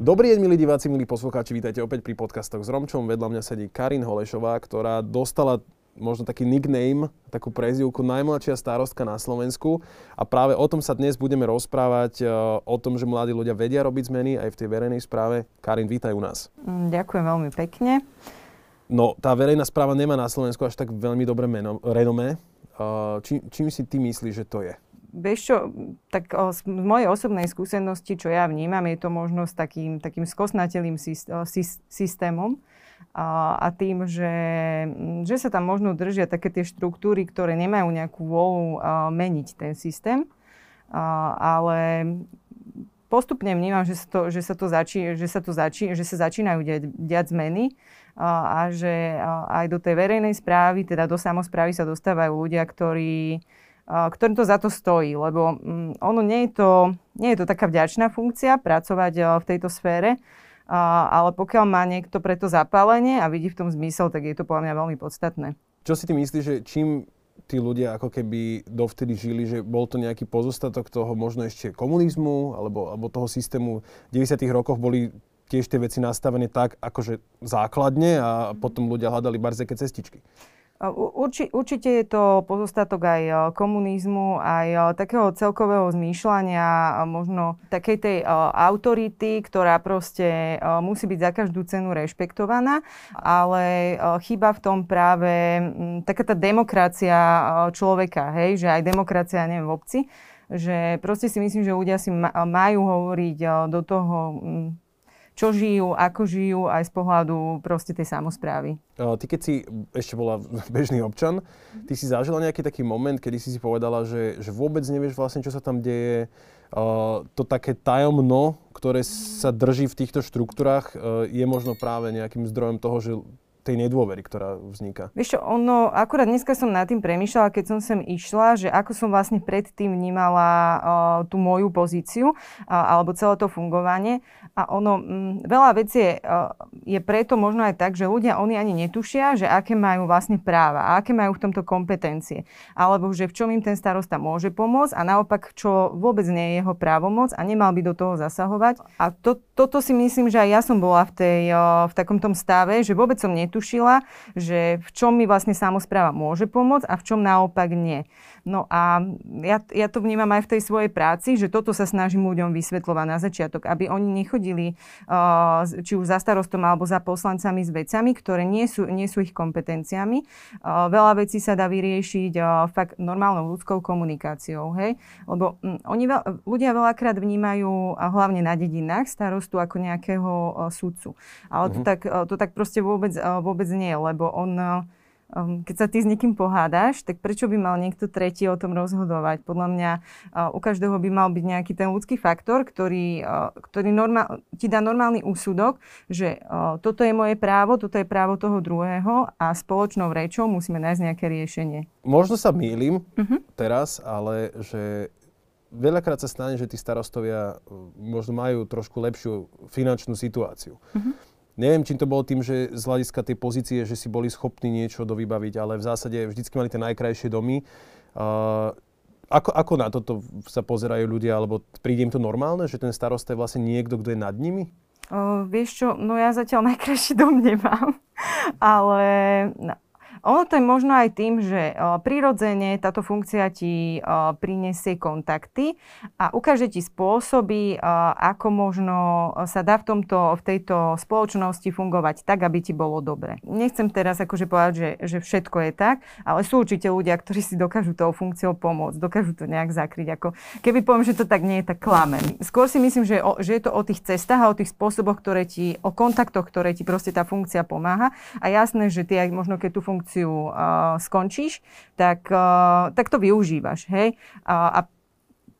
Dobrý deň, milí diváci, milí poslucháči, vítajte opäť pri podcastoch s Romčom. Vedľa mňa sedí Karin Holešová, ktorá dostala možno taký nickname, takú prezivku najmladšia starostka na Slovensku. A práve o tom sa dnes budeme rozprávať, e, o tom, že mladí ľudia vedia robiť zmeny aj v tej verejnej správe. Karin, vítaj u nás. Mm, ďakujem veľmi pekne. No, tá verejná správa nemá na Slovensku až tak veľmi dobré meno, renomé. E, či, čím si ty myslíš, že to je? Vieš čo, tak o, z mojej osobnej skúsenosti, čo ja vnímam, je to možno s takým, takým skosnatelým systémom a, a tým, že, že sa tam možno držia také tie štruktúry, ktoré nemajú nejakú vôľu meniť ten systém, a, ale postupne vnímam, že sa to, že sa to, začí, že sa to začí, že sa začínajú diať, diať zmeny a, a že a, aj do tej verejnej správy, teda do samozprávy sa dostávajú ľudia, ktorí ktorým to za to stojí, lebo mm, ono nie je to, nie je to taká vďačná funkcia pracovať v tejto sfére, ale pokiaľ má niekto preto zapálenie a vidí v tom zmysel, tak je to podľa mňa veľmi podstatné. Čo si ty myslíš, že čím tí ľudia ako keby dovtedy žili, že bol to nejaký pozostatok toho možno ešte komunizmu alebo, alebo toho systému v 90. rokoch boli tiež tie veci nastavené tak, akože základne a potom ľudia hľadali barzeké cestičky. Urči, určite je to pozostatok aj e, komunizmu, aj e, takého celkového zmýšľania, možno takej tej e, autority, ktorá proste musí byť za každú cenu rešpektovaná, ale chyba v tom práve taká tá demokracia človeka, hej, že aj demokracia, neviem, v obci, že proste si myslím, že ľudia si majú hovoriť do toho čo žijú, ako žijú, aj z pohľadu proste tej samozprávy. Ty keď si ešte bola bežný občan, ty si zažila nejaký taký moment, kedy si si povedala, že, že vôbec nevieš vlastne, čo sa tam deje, uh, to také tajomno, ktoré sa drží v týchto štruktúrach, uh, je možno práve nejakým zdrojom toho, že tej nedôvery, ktorá vzniká. Vieš čo, ono, akurát dneska som nad tým premýšľala, keď som sem išla, že ako som vlastne predtým vnímala uh, tú moju pozíciu uh, alebo celé to fungovanie. A ono, m, veľa vecí je, uh, je preto možno aj tak, že ľudia, oni ani netušia, že aké majú vlastne práva a aké majú v tomto kompetencie. Alebo že v čom im ten starosta môže pomôcť a naopak, čo vôbec nie je jeho právomoc a nemal by do toho zasahovať. A to, toto si myslím, že aj ja som bola v, tej, uh, v takom tom stave, že vôbec som netušila, že v čom mi vlastne samozpráva môže pomôcť a v čom naopak nie. No a ja, ja to vnímam aj v tej svojej práci, že toto sa snažím ľuďom vysvetľovať na začiatok, aby oni nechodili uh, či už za starostom alebo za poslancami s vecami, ktoré nie sú, nie sú ich kompetenciami. Uh, veľa vecí sa dá vyriešiť uh, fakt normálnou ľudskou komunikáciou, hej? Lebo um, oni veľ, ľudia veľakrát vnímajú, a hlavne na dedinách, starostu ako nejakého uh, sudcu. Ale uh-huh. to, mhm. tak, uh, to tak proste vôbec, uh, vôbec nie, lebo on uh, um, keď sa ty s niekým pohádaš, tak prečo by mal niekto tretí o tom rozhodovať? Podľa mňa uh, u každého by mal byť nejaký ten ľudský faktor, ktorý, uh, ktorý normál, ti dá normálny úsudok, že uh, toto je moje právo, toto je právo toho druhého a spoločnou rečou musíme nájsť nejaké riešenie. Možno sa mýlim uh-huh. teraz, ale že veľakrát sa stane, že tí starostovia možno majú trošku lepšiu finančnú situáciu. Uh-huh Neviem, či to bolo tým, že z hľadiska tej pozície, že si boli schopní niečo dovybaviť, ale v zásade vždycky mali tie najkrajšie domy. Uh, ako, ako na toto sa pozerajú ľudia, alebo príde im to normálne, že ten starosta je vlastne niekto, kto je nad nimi? Uh, vieš čo, no ja zatiaľ najkrajší dom nemám, ale ono to je možno aj tým, že prirodzene táto funkcia ti prinesie kontakty a ukáže ti spôsoby, ako možno sa dá v, tomto, v tejto spoločnosti fungovať tak, aby ti bolo dobre. Nechcem teraz akože povedať, že, že všetko je tak, ale sú určite ľudia, ktorí si dokážu tou funkciou pomôcť, dokážu to nejak zakryť. Ako, keby poviem, že to tak nie je, tak klamem. Skôr si myslím, že, o, že je to o tých cestách a o tých spôsoboch, ktoré ti, o kontaktoch, ktoré ti proste tá funkcia pomáha. A jasné, že ty aj možno keď tú funkciu funkciu uh, skončíš, tak, uh, tak to využívaš, hej? A, a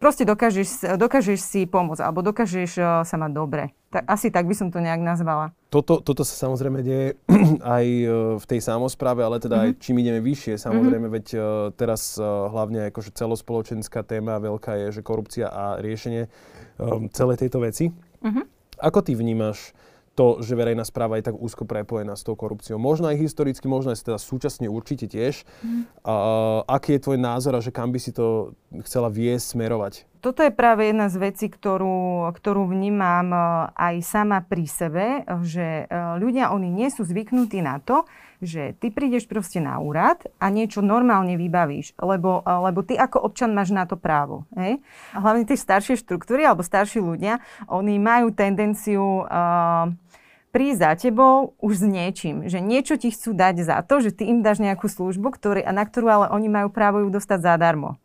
proste dokážeš, dokážeš si pomôcť, alebo dokážeš uh, sa mať dobre. Tak, asi tak by som to nejak nazvala. Toto, toto sa samozrejme deje aj v tej samozpráve, ale teda mm-hmm. aj čím ideme vyššie, samozrejme, mm-hmm. veď teraz hlavne akože celospoločenská téma veľká je, že korupcia a riešenie um, celej tejto veci. Mm-hmm. Ako ty vnímaš to, že verejná správa je tak úzko prepojená s tou korupciou. Možno aj historicky, možno aj teda súčasne určite tiež. Mm. A, aký je tvoj názor a že kam by si to chcela viesť, smerovať? Toto je práve jedna z vecí, ktorú, ktorú vnímam e, aj sama pri sebe, že e, ľudia, oni nie sú zvyknutí na to, že ty prídeš proste na úrad a niečo normálne vybavíš, lebo, lebo ty ako občan máš na to právo. Hej? A hlavne tie staršie štruktúry alebo starší ľudia, oni majú tendenciu uh, prísť za tebou už s niečím. Že niečo ti chcú dať za to, že ty im dáš nejakú službu, ktorý, na ktorú ale oni majú právo ju dostať zadarmo.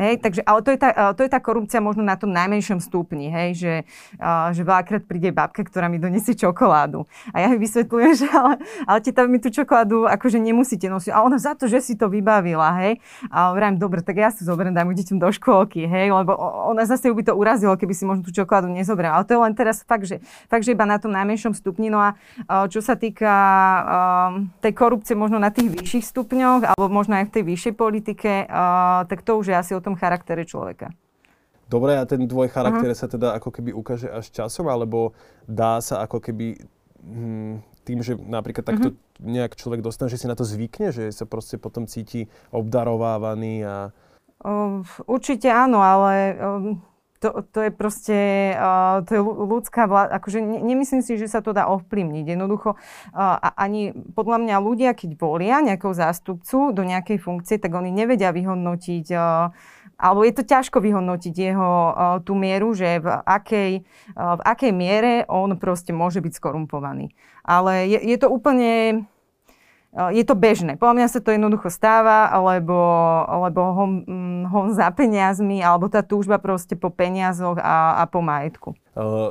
Hej, takže, ale to je, tá, to je tá korupcia možno na tom najmenšom stupni, hej, že, uh, že veľakrát príde babka, ktorá mi donesie čokoládu. A ja jej vysvetľujem, že ale, ale teta mi tú čokoládu akože nemusíte nosiť. A ona za to, že si to vybavila, hej. A vrajím, dobre, tak ja si zoberiem, dám deťom do škôlky, hej, lebo ona zase by to urazilo, keby si možno tú čokoládu nezobrala. Ale to je len teraz fakt, že, fakt, že iba na tom najmenšom stupni. No a uh, čo sa týka uh, tej korupcie možno na tých vyšších stupňoch, alebo možno aj v tej vyššej politike, uh, tak to už je asi tom charaktere človeka. Dobre, a ten tvoj charakter uh-huh. sa teda ako keby ukáže až časom, alebo dá sa ako keby hm, tým, že napríklad takto uh-huh. nejak človek dostane, že si na to zvykne, že sa proste potom cíti obdarovávaný a... Uh, určite áno, ale uh, to, to je proste, uh, to je ľudská vláda, akože ne, nemyslím si, že sa to dá ovplyvniť. Jednoducho, uh, ani podľa mňa ľudia, keď volia nejakého zástupcu do nejakej funkcie, tak oni nevedia vyhodnotiť uh, alebo je to ťažko vyhodnotiť jeho uh, tú mieru, že v akej, uh, v akej miere on proste môže byť skorumpovaný. Ale je, je to úplne je to bežné. Podľa mňa sa to jednoducho stáva, alebo, alebo ho, mm, ho za peniazmi, alebo tá túžba proste po peniazoch a, a po majetku.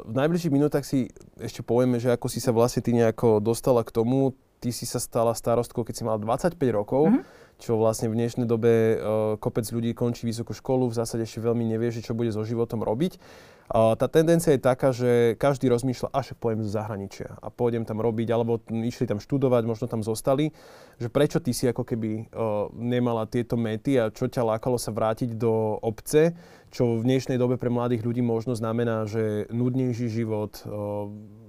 v najbližších minútach si ešte povieme, že ako si sa vlastne ty nejako dostala k tomu, ty si sa stala starostkou, keď si mal 25 rokov, mm-hmm. čo vlastne v dnešnej dobe uh, kopec ľudí končí vysokú školu, v zásade ešte veľmi nevie, že čo bude so životom robiť. Tá tendencia je taká, že každý rozmýšľa, až pojem z zahraničia a pôjdem tam robiť, alebo išli tam študovať, možno tam zostali. Že prečo ty si ako keby uh, nemala tieto mety a čo ťa lákalo sa vrátiť do obce, čo v dnešnej dobe pre mladých ľudí možno znamená, že nudnejší život,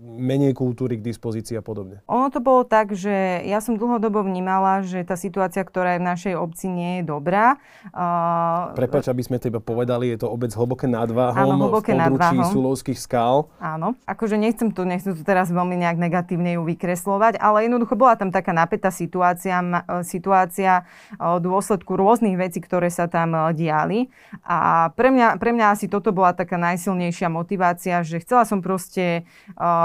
menej kultúry k dispozícii a podobne. Ono to bolo tak, že ja som dlhodobo vnímala, že tá situácia, ktorá je v našej obci, nie je dobrá. Uh, Prepač, aby sme teba povedali, je to obec hlboké nad Váhom, áno, hlboké v područí Sulovských skál. Áno, akože nechcem tu, nechcem tu teraz veľmi nejak negatívne ju vykreslovať, ale jednoducho bola tam taká napätá situácia, situácia v dôsledku rôznych vecí, ktoré sa tam diali. A pre mňa, pre mňa asi toto bola taká najsilnejšia motivácia, že chcela som proste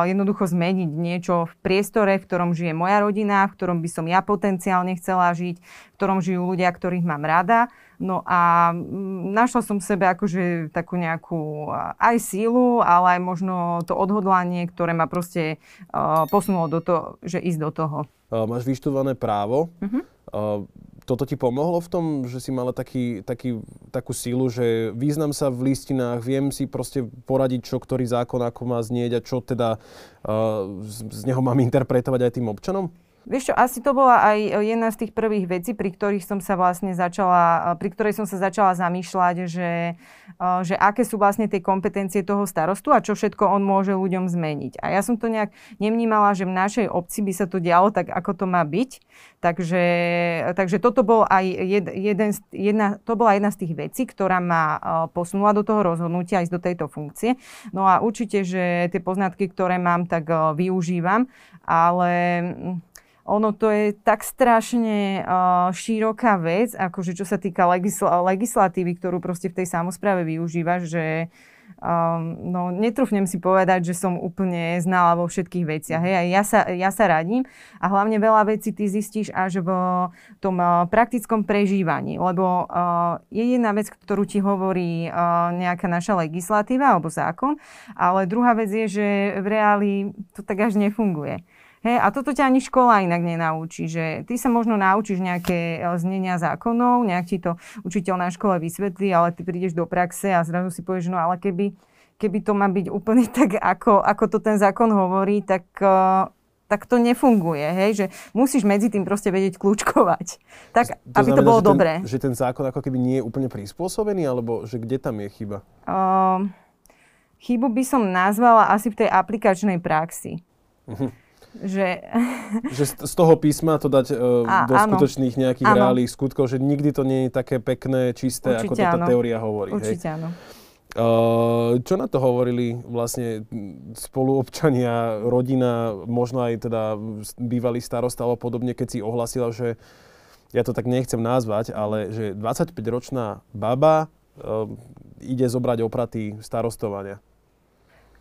jednoducho zmeniť niečo v priestore, v ktorom žije moja rodina, v ktorom by som ja potenciálne chcela žiť, v ktorom žijú ľudia, ktorých mám rada. No a mm, našla som v sebe akože takú nejakú aj sílu, ale aj možno to odhodlanie, ktoré ma proste uh, posunulo do toho, že ísť do toho. Uh, máš vyštudované právo. Uh-huh. Uh, toto ti pomohlo v tom, že si mala taký, taký, takú sílu, že význam sa v listinách, viem si proste poradiť, čo ktorý zákon ako má znieť a čo teda uh, z, z neho mám interpretovať aj tým občanom? Vieš čo, asi to bola aj jedna z tých prvých vecí, pri ktorých som sa vlastne začala, pri ktorej som sa začala zamýšľať, že, že aké sú vlastne tie kompetencie toho starostu a čo všetko on môže ľuďom zmeniť. A ja som to nejak nevnímala, že v našej obci by sa to dialo tak, ako to má byť. Takže, takže toto bol aj jed, jeden, jedna, to bola jedna z tých vecí, ktorá ma posunula do toho rozhodnutia ísť do tejto funkcie. No a určite, že tie poznatky, ktoré mám, tak využívam, ale ono to je tak strašne uh, široká vec, akože čo sa týka legisl- legislatívy, ktorú proste v tej samozpráve využívaš, že um, no, netrúfnem si povedať, že som úplne znala vo všetkých veciach. Hej. Ja sa, ja sa radím a hlavne veľa vecí ty zistíš až v tom uh, praktickom prežívaní, lebo uh, je jedna vec, ktorú ti hovorí uh, nejaká naša legislatíva alebo zákon, ale druhá vec je, že v reáli to tak až nefunguje. Hej, a toto ťa ani škola inak nenaučí, že ty sa možno naučíš nejaké eh, znenia zákonov, nejak ti to učiteľ na škole vysvetlí, ale ty prídeš do praxe a zrazu si povieš, no ale keby, keby to má byť úplne tak, ako, ako to ten zákon hovorí, tak uh, tak to nefunguje, hej, že musíš medzi tým proste vedieť kľúčkovať, tak to aby znamená, to bolo že dobré. Ten, že ten zákon ako keby nie je úplne prispôsobený, alebo že kde tam je chyba? Uh, chybu by som nazvala asi v tej aplikačnej praxi. Uh-huh. Že... že z toho písma to dať uh, a, do áno. skutočných nejakých áno. reálnych skutkov, že nikdy to nie je také pekné, čisté, Určite ako to tá teória hovorí. Určite hej? áno. Uh, čo na to hovorili vlastne spoluobčania, rodina, možno aj teda bývalý starosta alebo podobne, keď si ohlasila, že ja to tak nechcem nazvať, ale že 25-ročná baba uh, ide zobrať opraty starostovania.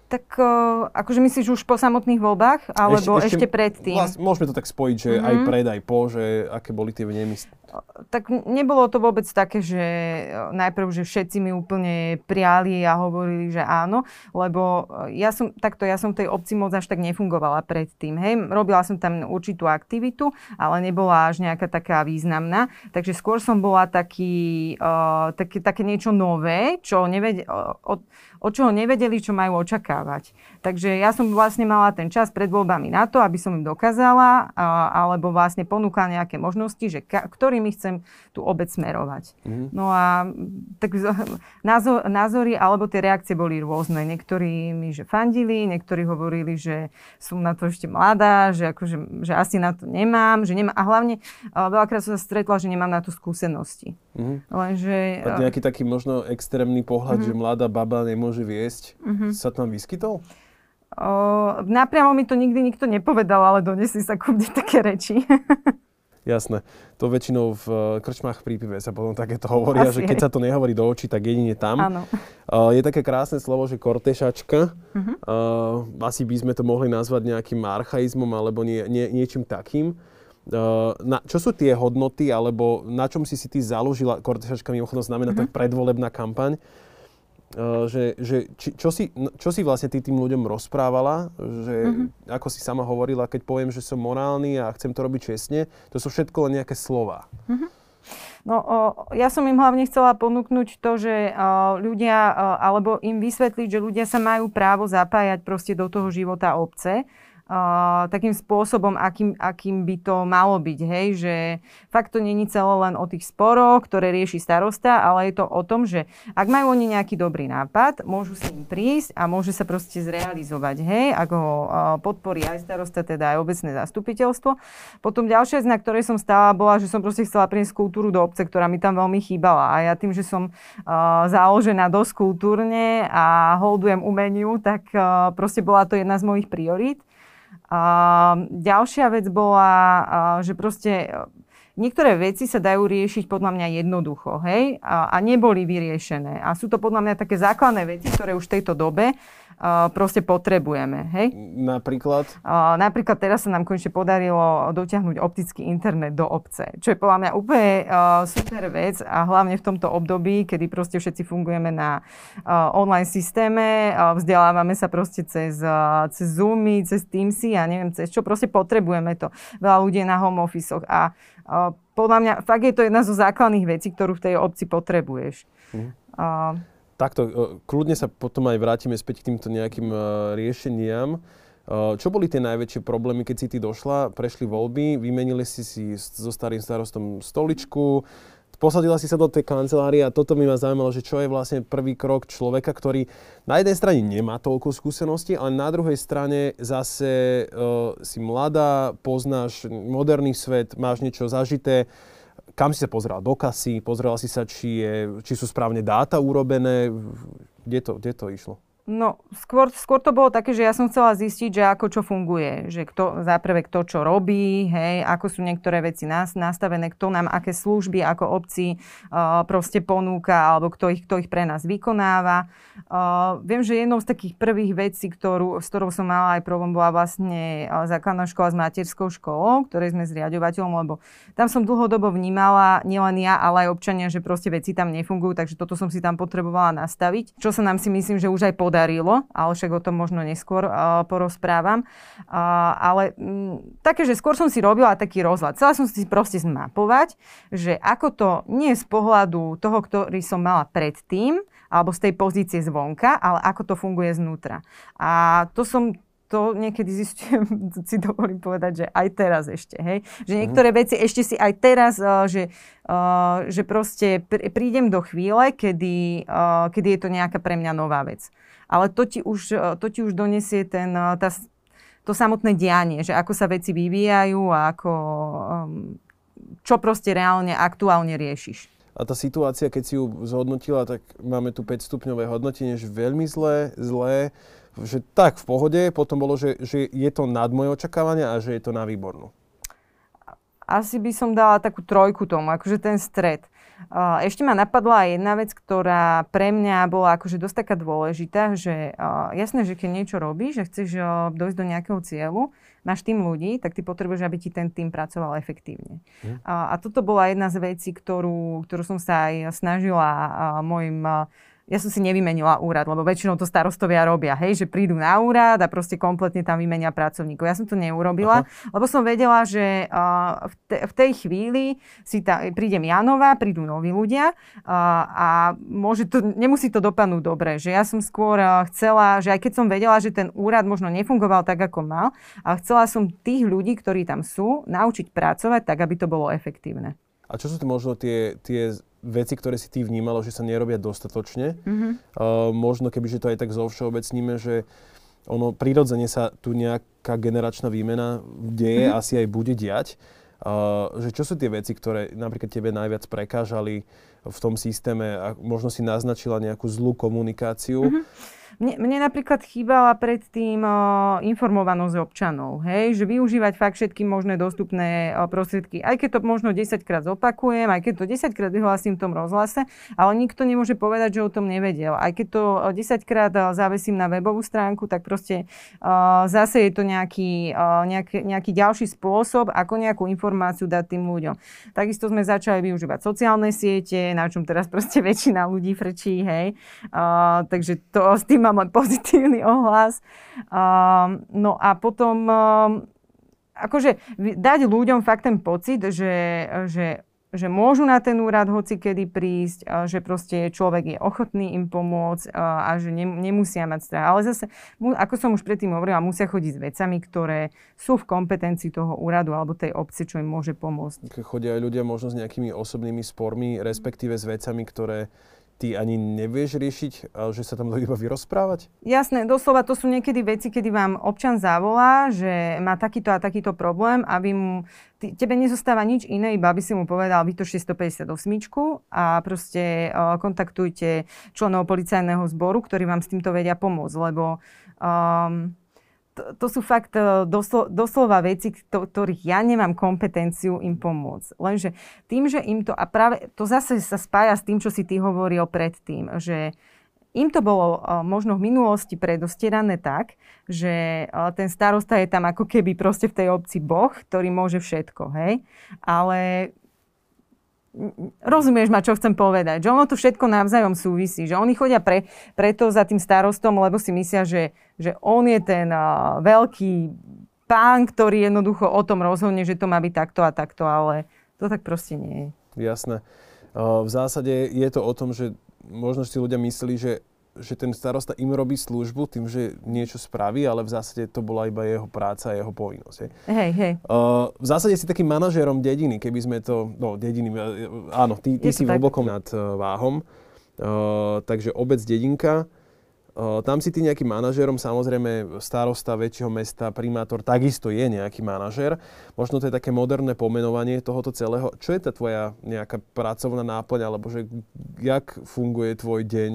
Tak uh, akože myslíš už po samotných voľbách, alebo ešte, ešte, ešte predtým? Vlast, môžeme to tak spojiť, že mm-hmm. aj pred, aj po, že aké boli tie vnemy? Tak nebolo to vôbec také, že najprv, že všetci mi úplne priali a hovorili, že áno, lebo ja som, takto, ja som v tej obci moc až tak nefungovala predtým, hej. Robila som tam určitú aktivitu, ale nebola až nejaká taká významná, takže skôr som bola taký, uh, také, také niečo nové, čo nevede, uh, od, od čoho nevedeli, čo majú očakávať. Takže ja som vlastne mala ten čas pred voľbami na to, aby som im dokázala, a, alebo vlastne ponúkala nejaké možnosti, že ka, ktorými chcem tú obec smerovať. Mm-hmm. No a tak názor, názory alebo tie reakcie boli rôzne. Niektorí mi že fandili, niektorí hovorili, že som na to ešte mladá, že, akože, že asi na to nemám, že nemám. A hlavne veľakrát som sa stretla, že nemám na to skúsenosti. Mm-hmm. Lenže... A nejaký taký možno extrémny pohľad, mm-hmm. že mladá baba nemôže viesť, mm-hmm. sa tam vyskytol? O, napriamo mi to nikdy nikto nepovedal, ale donesli sa ku mne také reči. Jasné. To väčšinou v eh, krčmách pri pive sa potom takéto hovoria, Asi že keď aj. sa to nehovorí do očí, tak jedine tam. Áno. Uh, je také krásne slovo, že kortešačka. Uh-huh. Uh, asi by sme to mohli nazvať nejakým archaizmom alebo nie, nie, niečím takým. Uh, na, čo sú tie hodnoty, alebo na čom si si ty založila, kortešačka mimochodom znamená uh-huh. tak predvolebná kampaň, uh, že, že či, čo, si, čo si vlastne ty tým ľuďom rozprávala, že uh-huh. ako si sama hovorila, keď poviem, že som morálny a chcem to robiť čestne, to sú všetko len nejaké slova. Uh-huh. No, o, ja som im hlavne chcela ponúknuť to, že o, ľudia, o, alebo im vysvetliť, že ľudia sa majú právo zapájať proste do toho života obce uh, takým spôsobom, akým, akým by to malo byť. Hej? Že fakt to není celé len o tých sporoch, ktoré rieši starosta, ale je to o tom, že ak majú oni nejaký dobrý nápad, môžu si im prísť a môže sa proste zrealizovať. Hej? Ak ho uh, podporí aj starosta, teda aj obecné zastupiteľstvo. Potom ďalšia vec, na ktorej som stála, bola, že som proste chcela priniesť kultúru do obce, ktorá mi tam veľmi chýbala. A ja tým, že som uh, založená dosť kultúrne a holdujem umeniu, tak proste bola to jedna z mojich priorít. A ďalšia vec bola, že proste niektoré veci sa dajú riešiť podľa mňa jednoducho, hej, a, a neboli vyriešené. A sú to podľa mňa také základné veci, ktoré už v tejto dobe uh, proste potrebujeme. Hej? Napríklad? Uh, napríklad teraz sa nám konečne podarilo dotiahnuť optický internet do obce, čo je podľa mňa úplne uh, super vec a hlavne v tomto období, kedy proste všetci fungujeme na online systéme, vzdelávame sa proste cez, cez Zoomy, cez Teamsy a neviem cez čo, proste potrebujeme to. Veľa ľudí na home office a podľa mňa fakt je to jedna zo základných vecí, ktorú v tej obci potrebuješ. Mm. Uh, Takto, e, kľudne sa potom aj vrátime späť k týmto nejakým e, riešeniam. E, čo boli tie najväčšie problémy, keď si ty došla, prešli voľby, vymenili si si so starým starostom stoličku, posadila si sa do tej kancelárie a toto mi ma zaujímalo, že čo je vlastne prvý krok človeka, ktorý na jednej strane nemá toľko skúseností, ale na druhej strane zase uh, si mladá, poznáš moderný svet, máš niečo zažité, kam si sa pozrela? Do kasy? Pozrela si sa, či, je, či sú správne dáta urobené? Kde to, kde to išlo? No, skôr, skôr to bolo také, že ja som chcela zistiť, že ako čo funguje. Že kto, záprve kto čo robí, hej, ako sú niektoré veci nás, nastavené, kto nám aké služby ako obci uh, proste ponúka, alebo kto ich, kto ich pre nás vykonáva. Uh, viem, že jednou z takých prvých vecí, ktorú, s ktorou som mala aj problém, bola vlastne uh, základná škola s materskou školou, ktorej sme zriadovateľom, lebo tam som dlhodobo vnímala, nielen ja, ale aj občania, že proste veci tam nefungujú, takže toto som si tam potrebovala nastaviť. Čo sa nám si myslím, že už aj pod podarilo, ale však o tom možno neskôr uh, porozprávam. Uh, ale m, mm, také, že skôr som si robila taký rozhľad. Chcela som si proste zmapovať, že ako to nie z pohľadu toho, ktorý som mala predtým, alebo z tej pozície zvonka, ale ako to funguje znútra. A to som to niekedy zistujem, si dovolím povedať, že aj teraz ešte, hej. Že mhm. niektoré mm. veci ešte si aj teraz, uh, že, uh, že proste prídem do chvíle, kedy, uh, kedy je to nejaká pre mňa nová vec ale to ti už, e, to ti už donesie ten, e, tá, to samotné dianie, že ako sa veci vyvíjajú a ako, čo proste reálne, aktuálne riešiš. A tá situácia, keď si ju zhodnotila, tak máme tu 5 stupňové hodnotenie, že veľmi zlé, zlé, že tak v pohode, potom bolo, že, že je to nad moje očakávania a že je to na výbornú. Asi by som dala takú trojku tomu, akože ten stred. Ešte ma napadla jedna vec, ktorá pre mňa bola akože dosť taká dôležitá, že jasné, že keď niečo robíš, že chceš dojsť do nejakého cieľu, máš tým ľudí, tak ty potrebuješ, aby ti ten tým pracoval efektívne. Hm. A, a toto bola jedna z vecí, ktorú, ktorú som sa aj snažila môjim ja som si nevymenila úrad, lebo väčšinou to starostovia robia, hej, že prídu na úrad a proste kompletne tam vymenia pracovníkov. Ja som to neurobila, Aha. lebo som vedela, že uh, v, te, v tej chvíli si ta, prídem Janova, prídu noví ľudia uh, a môže to, nemusí to dopadnúť dobre. Že ja som skôr uh, chcela, že aj keď som vedela, že ten úrad možno nefungoval tak, ako mal, ale chcela som tých ľudí, ktorí tam sú, naučiť pracovať tak, aby to bolo efektívne. A čo sú to možno tie, tie veci, ktoré si ty vnímala, že sa nerobia dostatočne. Mm-hmm. Uh, možno keby, že to aj tak zo všeobecníme, že ono prirodzene sa tu nejaká generačná výmena deje, mm-hmm. asi aj bude diať. Uh, že čo sú tie veci, ktoré napríklad tebe najviac prekážali v tom systéme a možno si naznačila nejakú zlú komunikáciu. Mm-hmm. Mne, mne napríklad chýbala predtým uh, informovanosť občanov, hej, že využívať fakt všetky možné dostupné uh, prostriedky. Aj keď to možno 10 krát zopakujem, aj keď to 10 krát vyhlasím v tom rozhlase, ale nikto nemôže povedať, že o tom nevedel. Aj keď to 10 krát zavesím na webovú stránku, tak proste uh, zase je to nejaký, uh, nejaký, nejaký ďalší spôsob, ako nejakú informáciu dať tým ľuďom. Takisto sme začali využívať sociálne siete, na čom teraz proste väčšina ľudí frčí, hej. Uh, takže to s tým mám len pozitívny ohlas. Um, no a potom um, akože dať ľuďom fakt ten pocit, že, že že môžu na ten úrad hoci kedy prísť, že proste človek je ochotný im pomôcť a že nemusia mať strach. Ale zase, ako som už predtým hovorila, musia chodiť s vecami, ktoré sú v kompetencii toho úradu alebo tej obce, čo im môže pomôcť. Chodia aj ľudia možno s nejakými osobnými spormi, respektíve s vecami, ktoré ty ani nevieš riešiť, že sa tam iba vyrozprávať? Jasné, doslova to sú niekedy veci, kedy vám občan zavolá, že má takýto a takýto problém a vy mu, ty, tebe nezostáva nič iné, iba aby si mu povedal, vytočte 158 a proste uh, kontaktujte členov policajného zboru, ktorí vám s týmto vedia pomôcť, lebo um, to, sú fakt e, doslo, doslova veci, to, ktorých ja nemám kompetenciu im pomôcť. Lenže tým, že im to, a práve to zase sa spája s tým, čo si ty hovoril predtým, že im to bolo uh, možno v minulosti predostierané tak, že uh, ten starosta je tam ako keby proste v tej obci boh, ktorý môže všetko, hej? Ale rozumieš ma, čo chcem povedať, že ono to všetko navzájom súvisí, že oni chodia pre, preto za tým starostom, lebo si myslia, že, že on je ten uh, veľký pán, ktorý jednoducho o tom rozhodne, že to má byť takto a takto, ale to tak proste nie je. Jasné. Uh, v zásade je to o tom, že možno si ľudia myslí, že že ten starosta im robí službu tým, že niečo spraví, ale v zásade to bola iba jeho práca a jeho povinnosť. Hej, hej. Uh, v zásade si takým manažérom dediny, keby sme to... No, dediny, áno, ty, ty si v obokom nad uh, váhom. Uh, takže obec dedinka. Uh, tam si ty nejakým manažérom, samozrejme starosta väčšieho mesta, primátor, takisto je nejaký manažér. Možno to je také moderné pomenovanie tohoto celého. Čo je tá tvoja nejaká pracovná náplň, alebo že jak funguje tvoj deň?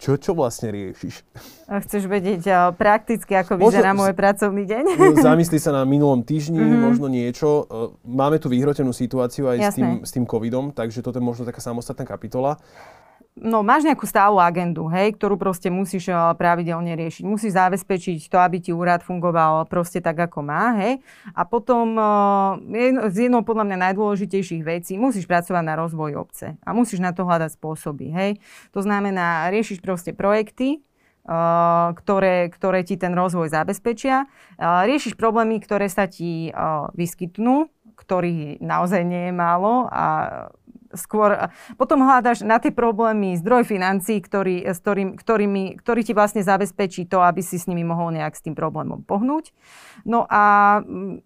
Čo, čo vlastne riešiš? A chceš vedieť uh, prakticky, ako vyzerá môj pracovný deň? Zamysli sa na minulom týždni, mm-hmm. možno niečo. Uh, máme tu vyhrotenú situáciu aj s tým, s tým covidom, takže toto je možno taká samostatná kapitola no, máš nejakú stálu agendu, hej, ktorú proste musíš eh, pravidelne riešiť. Musíš zabezpečiť to, aby ti úrad fungoval proste tak, ako má, hej. A potom uh, z jednou podľa mňa najdôležitejších vecí musíš pracovať na rozvoj obce. A musíš na to hľadať spôsoby, hej. To znamená, riešiš proste projekty, Uh, ktoré, ktoré ti ten rozvoj zabezpečia. Riešiš problémy, ktoré sa ti vyskytnú, ktorých naozaj nie je málo a skôr... Potom hľadaš na tie problémy zdroj financí, ktorý, s ktorým, ktorými, ktorý ti vlastne zabezpečí to, aby si s nimi mohol nejak s tým problémom pohnúť. No a mm,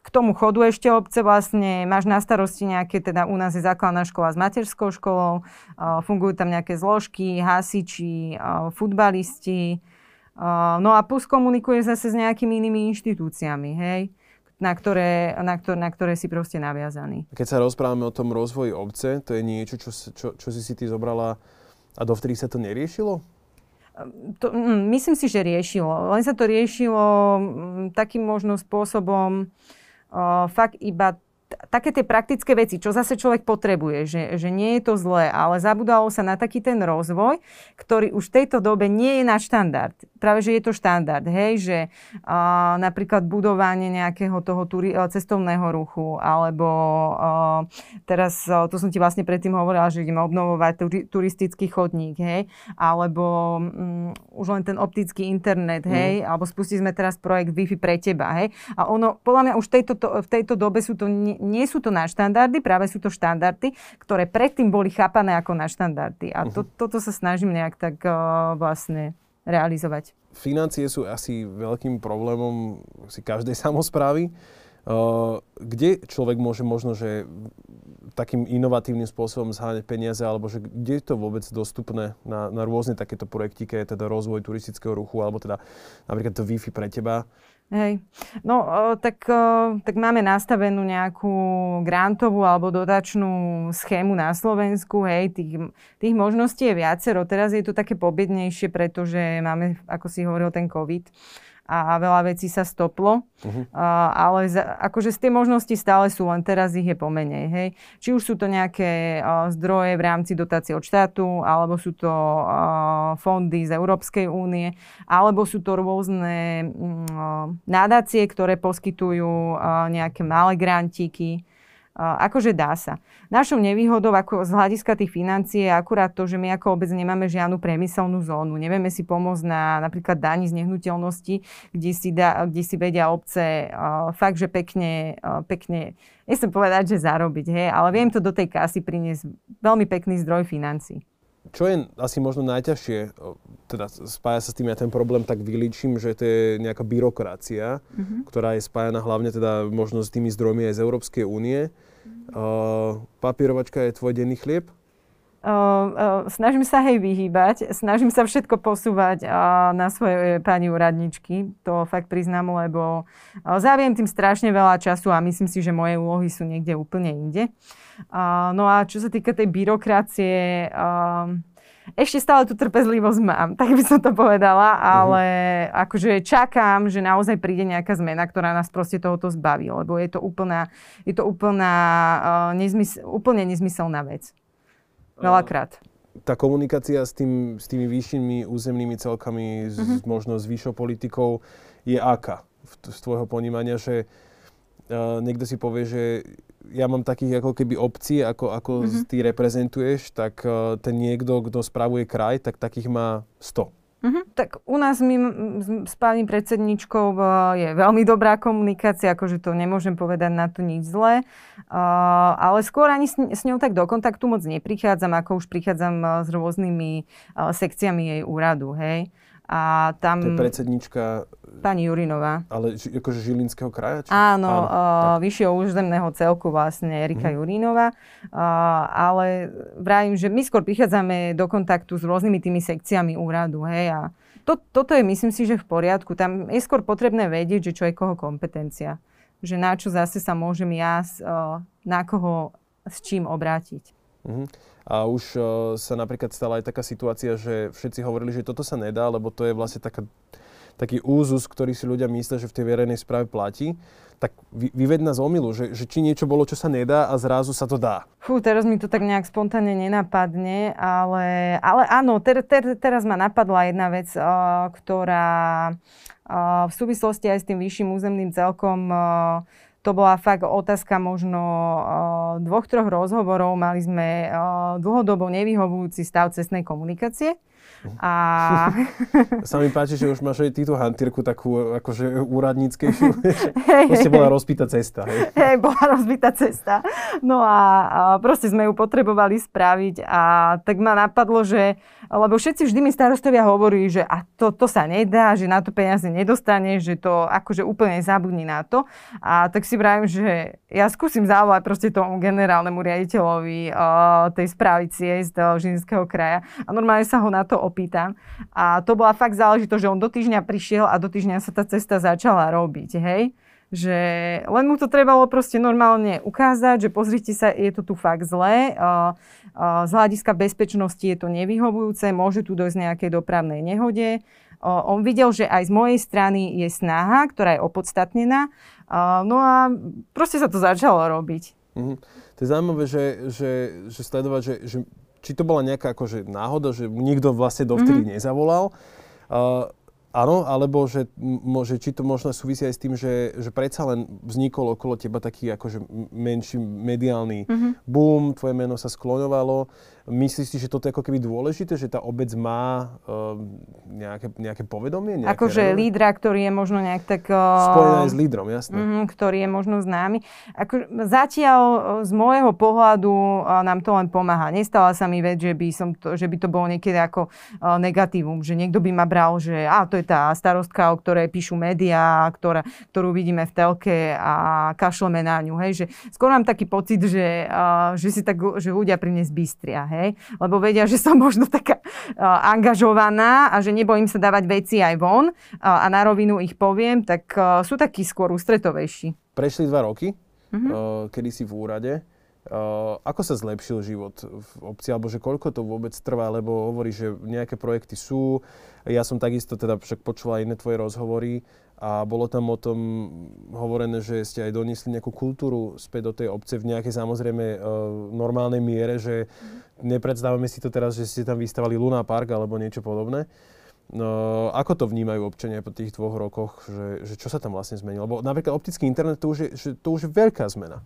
k tomu chodu ešte obce vlastne máš na starosti nejaké, teda u nás je základná škola s materskou školou, fungujú tam nejaké zložky, hasiči, futbalisti, no a plus komunikuje zase s nejakými inými inštitúciami, hej na ktoré, na, ktoré, na ktoré si proste naviazaný. Keď sa rozprávame o tom rozvoji obce, to je niečo, čo, čo, čo si si ty zobrala a dovtedy sa to neriešilo? To, mm, myslím si, že riešilo. Len sa to riešilo mm, takým možno spôsobom uh, fakt iba také tie praktické veci, čo zase človek potrebuje, že, že nie je to zlé, ale zabudalo sa na taký ten rozvoj, ktorý už v tejto dobe nie je na štandard. Práve, že je to štandard, hej, že uh, napríklad budovanie nejakého toho turi- cestovného ruchu, alebo uh, teraz, uh, to som ti vlastne predtým hovorila, že ideme obnovovať turi- turistický chodník, hej, alebo um, už len ten optický internet, hej, mm. alebo spustili sme teraz projekt Wi-Fi pre teba, hej, a ono, podľa mňa už tejto, to, v tejto dobe sú to nie sú to na štandardy, práve sú to štandardy, ktoré predtým boli chápané ako na štandardy. A to, uh-huh. toto sa snažím nejak tak uh, vlastne realizovať. Financie sú asi veľkým problémom si každej samozprávy. Uh, kde človek môže možno, že takým inovatívnym spôsobom zháňať peniaze, alebo že kde je to vôbec dostupné na, na rôzne takéto je teda rozvoj turistického ruchu, alebo teda napríklad to Wi-Fi pre teba. Hej. No, tak, tak máme nastavenú nejakú grantovú alebo dotačnú schému na Slovensku. Hej. Tých, tých možností je viacero. Teraz je to také pobiednejšie, pretože máme, ako si hovoril, ten COVID a veľa vecí sa stoplo. Uh-huh. A, ale za, akože z tie možnosti stále sú, len teraz ich je pomenej. Hej. Či už sú to nejaké a, zdroje v rámci dotácie od štátu, alebo sú to a, fondy z Európskej únie, alebo sú to rôzne mm, nadácie, ktoré poskytujú a, nejaké malé grantíky akože dá sa. Našou nevýhodou ako z hľadiska tých financií je akurát to, že my ako obec nemáme žiadnu priemyselnú zónu. Nevieme si pomôcť na napríklad daní z nehnuteľnosti, kde si, da, kde si vedia obce uh, fakt, že pekne, uh, pekne, nechcem povedať, že zarobiť, hej, ale viem to do tej kasy priniesť veľmi pekný zdroj financí. Čo je asi možno najťažšie, teda spája sa s tým ja ten problém tak vylíčim, že to je nejaká byrokracia, mm-hmm. ktorá je spájana hlavne teda možno s tými zdrojmi aj z Európskej únie. Uh, papierovačka je tvoj denný chlieb? Snažím sa hej vyhýbať, snažím sa všetko posúvať uh, na svoje pani úradničky, to fakt priznám, lebo zaviem tým strašne veľa času a myslím si, že moje úlohy sú niekde úplne inde. No a čo sa týka tej byrokracie, ešte stále tú trpezlivosť mám, tak by som to povedala, ale uh-huh. akože čakám, že naozaj príde nejaká zmena, ktorá nás proste tohoto zbaví, lebo je to úplná, je to úplná, uh, nezmysl, úplne nezmyselná vec. Veľakrát. Tá komunikácia s, tým, s tými vyššími územnými celkami, uh-huh. s, mhm. možno s vyššou politikou, je aká z tvojho ponímania, že uh, niekto si povie, že ja mám takých ako keby obcí, ako, ako mm-hmm. ty reprezentuješ, tak uh, ten niekto, kto spravuje kraj, tak takých má 100. Mm-hmm. Tak u nás my s pani predsedničkou uh, je veľmi dobrá komunikácia, akože to nemôžem povedať na to nič zlé, uh, ale skôr ani s, s ňou tak do kontaktu moc neprichádzam, ako už prichádzam uh, s rôznymi uh, sekciami jej úradu, hej. A tam... To je predsednička... Pani Jurinová. Ale akože Žilinského kraja? Či? Áno, Áno uh, vyššieho územného celku vlastne Erika mm. Jurinová. Uh, ale vravím, že my skôr prichádzame do kontaktu s rôznymi tými sekciami úradu. Hej, a to, toto je myslím si, že v poriadku. Tam je skôr potrebné vedieť, že čo je koho kompetencia. Že na čo zase sa môžem ja, uh, na koho s čím obrátiť. Mm-hmm. A už uh, sa napríklad stala aj taká situácia, že všetci hovorili, že toto sa nedá, lebo to je vlastne taká, taký úzus, ktorý si ľudia myslia, že v tej verejnej správe platí. Tak vy, vyved nás omilu, že, že či niečo bolo, čo sa nedá a zrazu sa to dá. Fú, teraz mi to tak nejak spontánne nenapadne, ale, ale áno, ter, ter, teraz ma napadla jedna vec, uh, ktorá uh, v súvislosti aj s tým vyšším územným celkom uh, to bola fakt otázka možno dvoch, troch rozhovorov. Mali sme dlhodobo nevyhovujúci stav cestnej komunikácie. A... Sa mi páči, že už máš aj ty tú hantírku takú akože úradníckejšiu. hey, proste bola rozbitá cesta. Hej, hey, bola rozbitá cesta. No a, a proste sme ju potrebovali spraviť a tak ma napadlo, že lebo všetci vždy mi starostovia hovorí, že a to, to sa nedá, že na to peniaze nedostane, že to akože úplne zabudni na to. A tak si vravím, že ja skúsim zavolať proste tomu generálnemu riaditeľovi uh, tej správy ciest uh, Žinského kraja a normálne sa ho na to opýtam. A to bola fakt záležitosť, že on do týždňa prišiel a do týždňa sa tá cesta začala robiť, hej že len mu to trebalo proste normálne ukázať, že pozrite sa, je to tu fakt zlé. Z hľadiska bezpečnosti je to nevyhovujúce, môže tu dojsť nejakej dopravnej nehode. On videl, že aj z mojej strany je snaha, ktorá je opodstatnená. No a proste sa to začalo robiť. Mm-hmm. To je zaujímavé, že, že, že sledovať, že, že či to bola nejaká akože náhoda, že nikto vlastne dovtedy mm-hmm. nezavolal. Uh, Áno, alebo že, že či to možno súvisí aj s tým, že, že predsa len vznikol okolo teba taký akože menší mediálny mm-hmm. boom, tvoje meno sa skloňovalo. Myslíš si, že toto je ako keby dôležité, že tá obec má uh, nejaké, nejaké povedomie? Nejaké akože lídra, ktorý je možno nejak tak... Uh, Spojený aj s lídrom, jasné. Uh, ktorý je možno známy. Ako, zatiaľ z môjho pohľadu uh, nám to len pomáha. Nestala sa mi vec, že by, som to, že by to bolo niekedy ako uh, negatívum, že niekto by ma bral, že a to je tá starostka, o ktorej píšu médiá, ktorá, ktorú vidíme v telke a kašleme na ňu. Hej? Že skôr mám taký pocit, že, uh, že si tak, že ľudia pri nej zbystria. Hej? Lebo vedia, že som možno taká uh, angažovaná a že nebojím sa dávať veci aj von uh, a na rovinu ich poviem, tak uh, sú takí skôr ústretovejší. Prešli dva roky, uh-huh. uh, kedy si v úrade. Uh, ako sa zlepšil život v obci, alebo že koľko to vôbec trvá, lebo hovorí, že nejaké projekty sú. Ja som takisto teda však počula iné tvoje rozhovory a bolo tam o tom hovorené, že ste aj doniesli nejakú kultúru späť do tej obce v nejakej samozrejme uh, normálnej miere, že mm. nepredstavíme si to teraz, že ste tam vystavali Luna Park alebo niečo podobné. No, ako to vnímajú občania po tých dvoch rokoch, že, že čo sa tam vlastne zmenilo? Lebo napríklad optický internet, to už je, že to už je veľká zmena.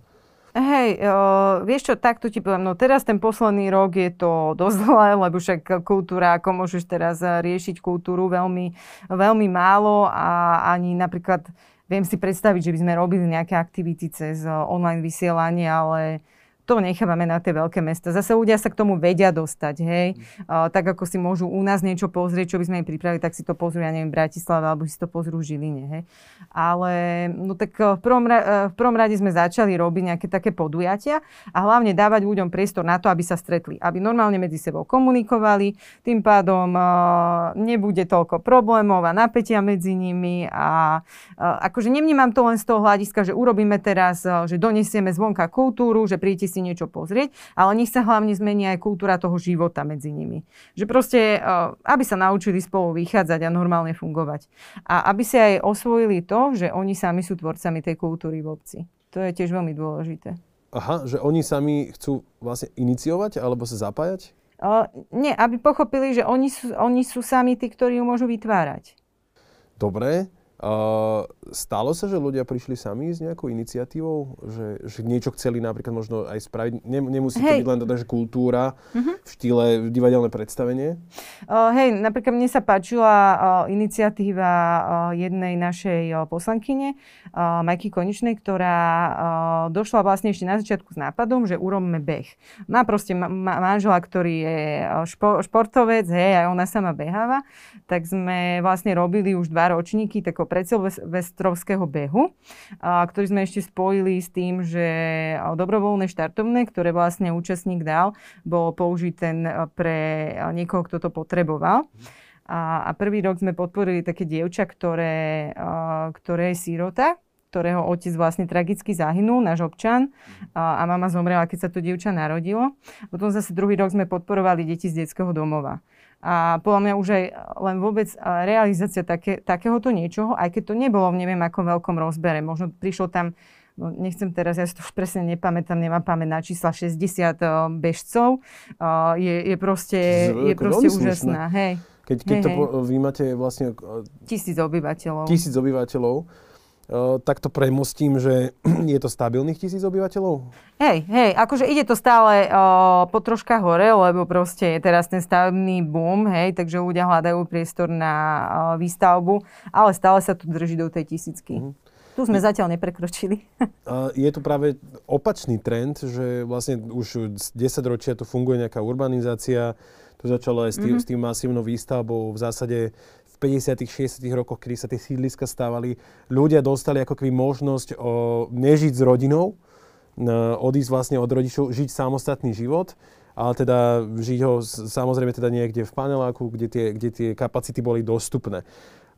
Hej, uh, vieš čo, takto ti poviem, no teraz ten posledný rok je to dosť zlé, lebo však kultúra, ako môžeš teraz riešiť kultúru veľmi, veľmi málo a ani napríklad viem si predstaviť, že by sme robili nejaké aktivity cez online vysielanie, ale to nechávame na tie veľké mesta. Zase ľudia sa k tomu vedia dostať, hej. Uh, tak ako si môžu u nás niečo pozrieť, čo by sme im pripravili, tak si to pozrú, ja neviem, v Bratislave, alebo si to pozrú v Žiline, hej. Ale no tak v prvom, ra- v prvom rade sme začali robiť nejaké také podujatia a hlavne dávať ľuďom priestor na to, aby sa stretli, aby normálne medzi sebou komunikovali, tým pádom uh, nebude toľko problémov a napätia medzi nimi a uh, akože nevnímam to len z toho hľadiska, že urobíme teraz, že donesieme zvonka kultúru, že príjete si niečo pozrieť, ale nech sa hlavne zmení aj kultúra toho života medzi nimi. Že proste, eh, aby sa naučili spolu vychádzať a normálne fungovať. A aby si aj osvojili to, že oni sami sú tvorcami tej kultúry v obci. To je tiež veľmi dôležité. Aha, že oni sami chcú vlastne iniciovať alebo sa zapájať? Uh, nie, aby pochopili, že oni sú, oni sú sami tí, ktorí ju môžu vytvárať. Dobre. Uh, stalo sa, že ľudia prišli sami s nejakou iniciatívou, že, že niečo chceli napríklad možno aj spraviť? Ne, nemusí hej. to byť len teda, že kultúra uh-huh. v štýle divadelné predstavenie? Uh, hej, napríklad mne sa páčila uh, iniciatíva uh, jednej našej uh, poslankyne, uh, Majky Konečnej, ktorá uh, došla vlastne ešte na začiatku s nápadom, že urobíme beh. Má proste ma- ma- manžela, ktorý je špo- športovec, hej, aj ona sama beháva, tak sme vlastne robili už dva ročníky takého predsilvestrovského behu, ktorý sme ešte spojili s tým, že dobrovoľné štartovné, ktoré vlastne účastník dal, bol použité pre niekoho, kto to potreboval. A, a prvý rok sme podporili také dievča, ktoré, ktoré je sírota, ktorého otec vlastne tragicky zahynul, náš občan, a, a mama zomrela, keď sa to dievča narodilo. Potom zase druhý rok sme podporovali deti z detského domova. A podľa mňa už aj len vôbec realizácia také, takéhoto niečoho, aj keď to nebolo v neviem akom veľkom rozbere. Možno prišlo tam no nechcem teraz, ja si to už presne nepamätám, nemám pamäť na čísla 60 bežcov, je, je proste, je proste úžasná. Hej. Keď, keď hej, to hej. vy máte vlastne... Tisíc obyvateľov. Tisíc obyvateľov tak to premostím, že je to stabilných tisíc obyvateľov? Hej, hej, akože ide to stále uh, po troška hore, lebo proste je teraz ten stavebný boom, hej, takže ľudia hľadajú priestor na uh, výstavbu, ale stále sa tu drží do tej tisícky. Mm-hmm. Tu sme je, zatiaľ neprekročili. je tu práve opačný trend, že vlastne už 10 ročia tu funguje nejaká urbanizácia, to začalo aj s tým, mm-hmm. s tým masívnou výstavbou. V zásade 50 60 rokoch, kedy sa tie sídliska stávali, ľudia dostali ako keby možnosť o, nežiť s rodinou, odísť vlastne od rodičov, žiť samostatný život ale teda žiť ho samozrejme teda niekde v paneláku, kde tie, kde tie kapacity boli dostupné.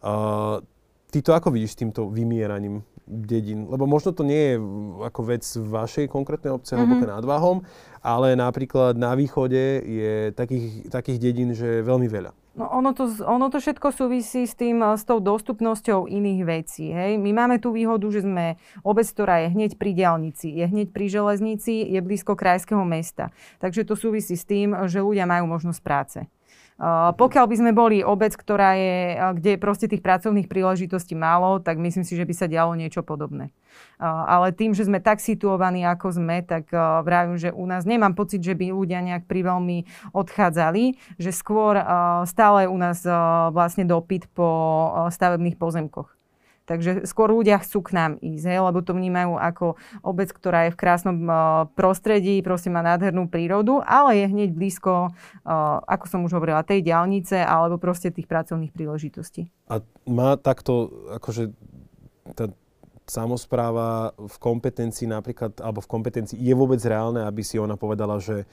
Uh, ty to ako vidíš s týmto vymieraním dedín? Lebo možno to nie je ako vec vašej konkrétnej obce mm-hmm. alebo nad Váhom, ale napríklad na východe je takých, takých dedín, že je veľmi veľa. No ono to, ono to všetko súvisí s, tým, s tou dostupnosťou iných vecí. Hej? My máme tú výhodu, že sme obec, ktorá je hneď pri diálnici, je hneď pri železnici, je blízko krajského mesta. Takže to súvisí s tým, že ľudia majú možnosť práce. Uh, pokiaľ by sme boli obec, ktorá je, kde je proste tých pracovných príležitostí málo, tak myslím si, že by sa dialo niečo podobné. Uh, ale tým, že sme tak situovaní, ako sme, tak vravím, že u nás nemám pocit, že by ľudia nejak priveľmi odchádzali, že skôr stále u nás vlastne dopyt po stavebných pozemkoch. Takže skôr ľudia chcú k nám ísť, hej, lebo to vnímajú ako obec, ktorá je v krásnom uh, prostredí, proste má nádhernú prírodu, ale je hneď blízko, uh, ako som už hovorila, tej diálnice alebo proste tých pracovných príležitostí. A má takto, akože tá samozpráva v kompetencii napríklad, alebo v kompetencii je vôbec reálne, aby si ona povedala, že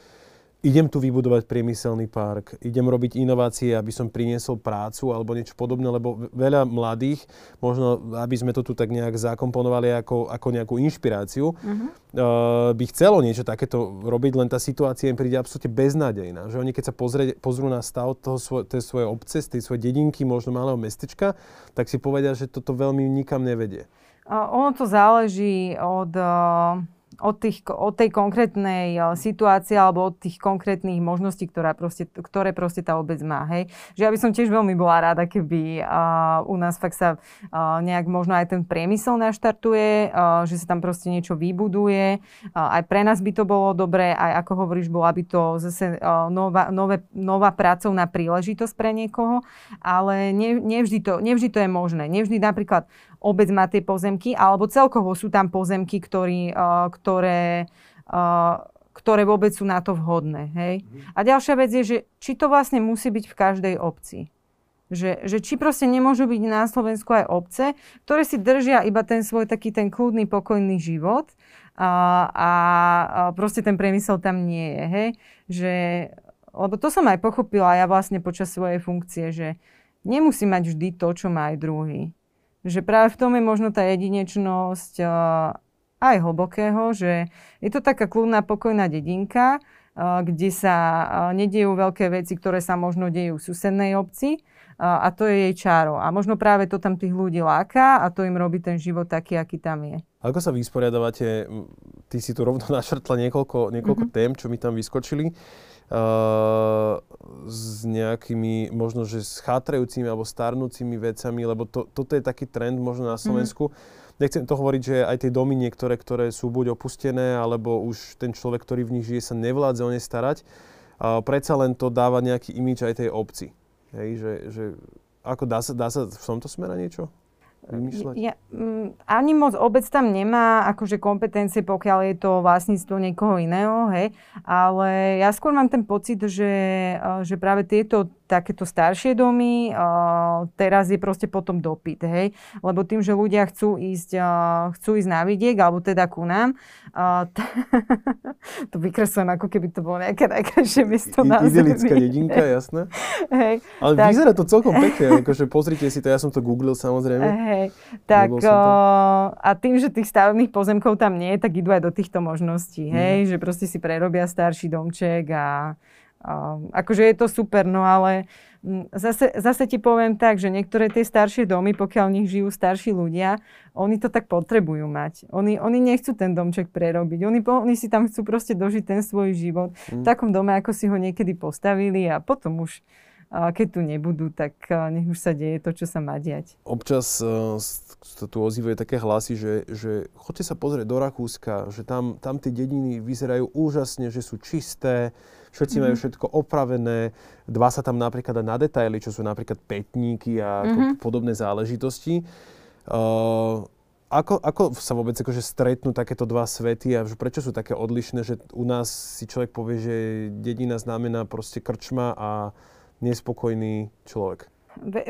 idem tu vybudovať priemyselný park, idem robiť inovácie, aby som priniesol prácu alebo niečo podobné, lebo veľa mladých, možno aby sme to tu tak nejak zakomponovali ako, ako nejakú inšpiráciu, uh-huh. uh, by chcelo niečo takéto robiť, len tá situácia im príde absolútne beznádejná. Že oni keď sa pozrie, pozrú na stav toho svoj, tej svojej obce, z tej svojej dedinky, možno malého mestečka, tak si povedia, že toto veľmi nikam nevedie. Uh, ono to záleží od... Uh od, tých, od tej konkrétnej situácie alebo od tých konkrétnych možností, ktorá proste, ktoré proste tá obec má. Hej. Že ja by som tiež veľmi bola rada, keby uh, u nás fakt sa uh, nejak možno aj ten priemysel naštartuje, uh, že sa tam proste niečo vybuduje. Uh, aj pre nás by to bolo dobré, aj ako hovoríš, bola by to zase uh, nová, nové, nová pracovná príležitosť pre niekoho, ale ne, nevždy, to, nevždy to je možné. Nevždy napríklad obec má tie pozemky, alebo celkovo sú tam pozemky, ktorý, uh, ktoré, uh, ktoré vôbec sú na to vhodné. Hej? Mm. A ďalšia vec je, že či to vlastne musí byť v každej obci. Že, že či proste nemôžu byť na Slovensku aj obce, ktoré si držia iba ten svoj taký ten kľudný, pokojný život a, a, a proste ten priemysel tam nie je. Hej? Že, lebo to som aj pochopila ja vlastne počas svojej funkcie, že nemusí mať vždy to, čo má aj druhý že práve v tom je možno tá jedinečnosť aj hlbokého, že je to taká kľudná, pokojná dedinka, kde sa nedejú veľké veci, ktoré sa možno dejú v susednej obci a to je jej čáro. A možno práve to tam tých ľudí láka a to im robí ten život taký, aký tam je. Ako sa vysporiadavate, ty si tu rovno našrtla niekoľko, niekoľko mm-hmm. tém, čo mi tam vyskočili. Uh, s nejakými možno, že schátrajúcimi alebo starnúcimi vecami, lebo to, toto je taký trend možno na Slovensku. Mm-hmm. Nechcem to hovoriť, že aj tie domy niektoré, ktoré sú buď opustené, alebo už ten človek, ktorý v nich žije, sa nevládze o ne starať. Uh, predsa len to dáva nejaký imič aj tej obci. Hej, že, že ako dá sa, dá sa v tomto smere niečo? Vymýšľať? Ja, mm, ani moc obec tam nemá akože kompetencie, pokiaľ je to vlastníctvo niekoho iného, hej. Ale ja skôr mám ten pocit, že, že práve tieto takéto staršie domy, uh, teraz je proste potom dopyt, hej. Lebo tým, že ľudia chcú ísť, uh, chcú ísť na vidiek, alebo teda ku nám, uh, t- to vykresujem, ako keby to bolo nejaké najkrajšie miesto I, na Idylická dedinka, jasné. Hej, Ale tak, vyzerá to celkom pekne, akože pozrite si to, ja som to googlil samozrejme. Hej, tak uh, a tým, že tých stavebných pozemkov tam nie je, tak idú aj do týchto možností, hej, mm. že proste si prerobia starší domček a akože je to super, no ale zase, zase ti poviem tak, že niektoré tie staršie domy, pokiaľ v nich žijú starší ľudia, oni to tak potrebujú mať. Oni, oni nechcú ten domček prerobiť. Oni, oni si tam chcú proste dožiť ten svoj život mm. v takom dome, ako si ho niekedy postavili a potom už keď tu nebudú, tak nech už sa deje to, čo sa má diať. Občas uh, tu ozývajú také hlasy, že, že chodte sa pozrieť do Rakúska, že tam, tam tie dediny vyzerajú úžasne, že sú čisté, všetci mm-hmm. majú všetko opravené, dva sa tam napríklad na detaily, čo sú napríklad petníky a mm-hmm. podobné záležitosti. Uh, ako, ako sa vôbec akože stretnú takéto dva svety a prečo sú také odlišné, že u nás si človek povie, že dedina znamená proste krčma a nespokojný človek?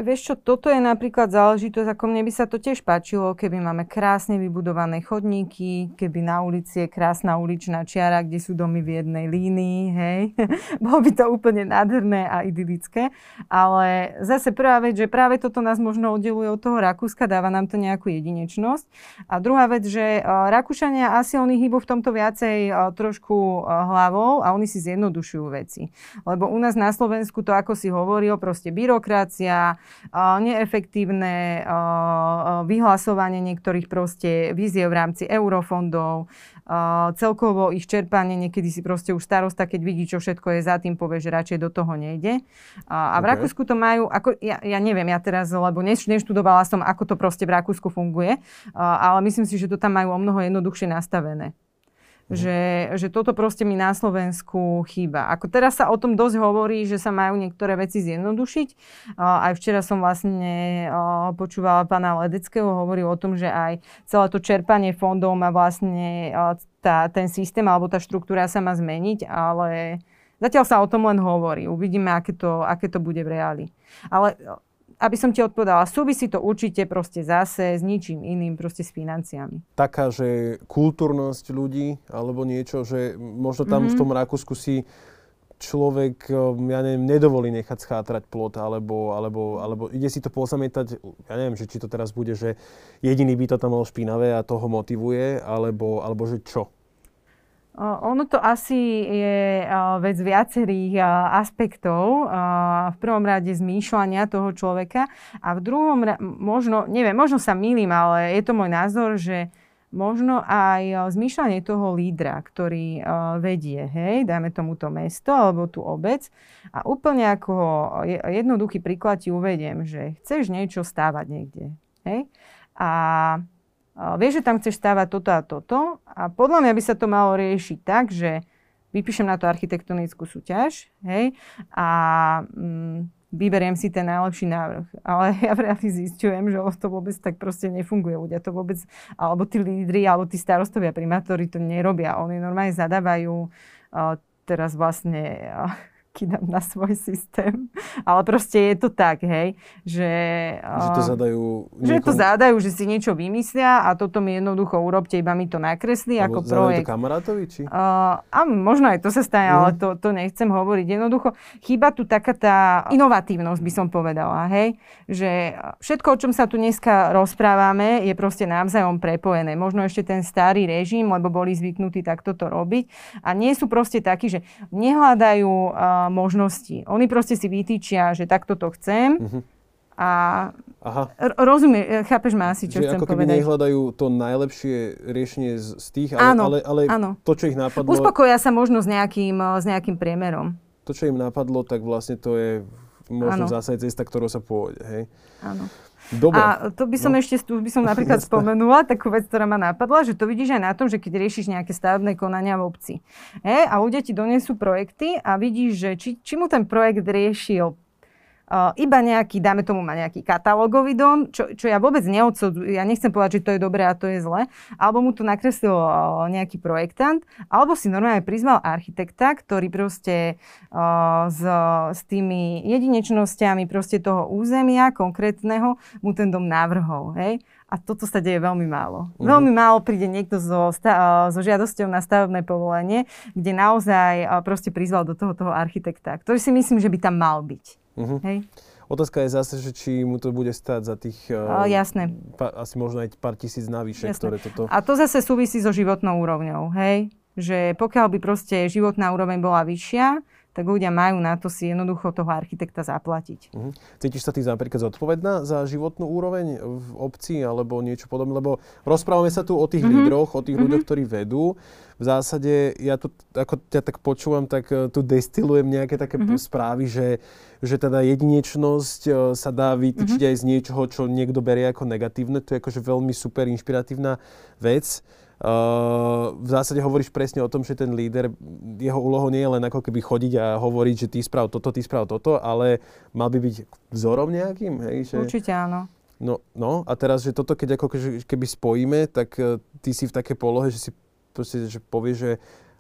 Vieš čo, toto je napríklad záležitosť, ako mne by sa to tiež páčilo, keby máme krásne vybudované chodníky, keby na ulici je krásna uličná čiara, kde sú domy v jednej línii, hej. Bolo by to úplne nádherné a idylické. Ale zase prvá vec, že práve toto nás možno oddeluje od toho Rakúska, dáva nám to nejakú jedinečnosť. A druhá vec, že Rakúšania asi oni hýbu v tomto viacej trošku hlavou a oni si zjednodušujú veci. Lebo u nás na Slovensku to, ako si hovoril, proste byrokracia, neefektívne vyhlasovanie niektorých proste víziev v rámci eurofondov, celkovo ich čerpanie, niekedy si proste už starosta, keď vidí, čo všetko je za tým, povie, že radšej do toho nejde. A v okay. Rakúsku to majú, ako, ja, ja neviem, ja teraz, lebo neštudovala som, ako to proste v Rakúsku funguje, ale myslím si, že to tam majú o mnoho jednoduchšie nastavené. Mhm. Že, že toto proste mi na Slovensku chýba. Ako teraz sa o tom dosť hovorí, že sa majú niektoré veci zjednodušiť. Aj včera som vlastne počúvala pána Ledeckého, hovoril o tom, že aj celé to čerpanie fondov má vlastne tá, ten systém alebo tá štruktúra sa má zmeniť, ale zatiaľ sa o tom len hovorí. Uvidíme, aké to, aké to bude v reáli. Ale aby som ti odpovedala, súvisí to určite proste zase s ničím iným, proste s financiami. Taká, že kultúrnosť ľudí, alebo niečo, že možno tam mm-hmm. v tom Rakúsku si človek, ja neviem, nedovolí nechať schátrať plot, alebo, alebo, alebo ide si to pozamietať, ja neviem, že či to teraz bude, že jediný by to tam mal špinavé a toho motivuje, alebo, alebo že čo? Ono to asi je vec viacerých aspektov. V prvom rade zmýšľania toho človeka a v druhom, možno, neviem, možno sa milím, ale je to môj názor, že možno aj zmýšľanie toho lídra, ktorý vedie, hej, dajme tomu to mesto alebo tú obec. A úplne ako jednoduchý príklad ti uvediem, že chceš niečo stávať niekde, hej, a vieš, že tam chceš stávať toto a toto a podľa mňa by sa to malo riešiť tak, že vypíšem na to architektonickú súťaž, hej, a mm, vyberiem si ten najlepší návrh. Ale ja v reáli zistujem, že to vôbec tak proste nefunguje. Ľudia to vôbec, alebo tí lídry, alebo tí starostovia, primátori to nerobia. Oni normálne zadávajú uh, teraz vlastne uh, kidám na svoj systém. Ale proste je to tak, hej, že... Že to zadajú niekomu... Že to zadajú, že si niečo vymyslia a toto mi jednoducho urobte, iba mi to nakreslí ako projekt. to kamarátovi, či? Uh, a možno aj to sa stane, mm. ale to, to nechcem hovoriť. Jednoducho chýba tu taká tá inovatívnosť, by som povedala, hej, že všetko, o čom sa tu dneska rozprávame, je proste navzájom prepojené. Možno ešte ten starý režim, lebo boli zvyknutí takto to robiť a nie sú proste takí, že nehľadajú uh, možností. Oni proste si vytýčia, že takto to chcem uh-huh. a Aha. rozumie, chápeš ma asi, čo že chcem ako keby nehľadajú to najlepšie riešenie z, z tých, ale, áno, ale, ale áno. to, čo ich napadlo... Uspokoja sa možno s nejakým, s nejakým priemerom. To, čo im napadlo, tak vlastne to je možno zase cesta, ktorou sa pôjde, hej? Áno. Dobre. A to by som no. ešte, tu by som napríklad spomenula, takú vec, ktorá ma napadla, že to vidíš aj na tom, že keď riešiš nejaké stavebné konania v obci. E, a ľudia ti donesú projekty a vidíš, že či, či mu ten projekt riešil iba nejaký, dáme tomu ma nejaký katalógový dom, čo, čo ja vôbec neodsudzujem, ja nechcem povedať, že to je dobré a to je zle, alebo mu to nakreslil nejaký projektant, alebo si normálne prizval architekta, ktorý proste s, s tými jedinečnosťami proste toho územia konkrétneho mu ten dom navrhol. Hej? A toto sa deje veľmi málo. Uh-huh. Veľmi málo príde niekto so, sta- so žiadosťou na stavebné povolenie, kde naozaj proste prizval do toho toho architekta, ktorý si myslím, že by tam mal byť. Uh-huh. Hej. Otázka je zase, že či mu to bude stáť za tých... Uh, jasné. Pa, asi možno aj pár tisíc navyše, jasné. ktoré toto... A to zase súvisí so životnou úrovňou, hej? Že pokiaľ by proste životná úroveň bola vyššia, tak ľudia majú na to si jednoducho toho architekta zaplatiť. Uh-huh. Cítiš sa ty napríklad zodpovedná za životnú úroveň v obci alebo niečo podobné? Lebo rozprávame sa tu o tých uh-huh. lídroch, o tých uh-huh. ľuďoch, ktorí vedú. V zásade, ja tu, ako ťa tak počúvam, tak uh, tu destilujem nejaké také uh-huh. správy, že, že teda jedinečnosť uh, sa dá vytýčiť uh-huh. aj z niečoho, čo niekto berie ako negatívne. To je akože veľmi super inšpiratívna vec. Uh, v zásade hovoríš presne o tom, že ten líder, jeho úlohou nie je len ako keby chodiť a hovoriť, že ty sprav toto, ty sprav toto, ale mal by byť vzorom nejakým, hej? Že... Určite áno. No, no a teraz, že toto keď ako keby spojíme, tak uh, ty si v takej polohe, že si proste, že povieš, že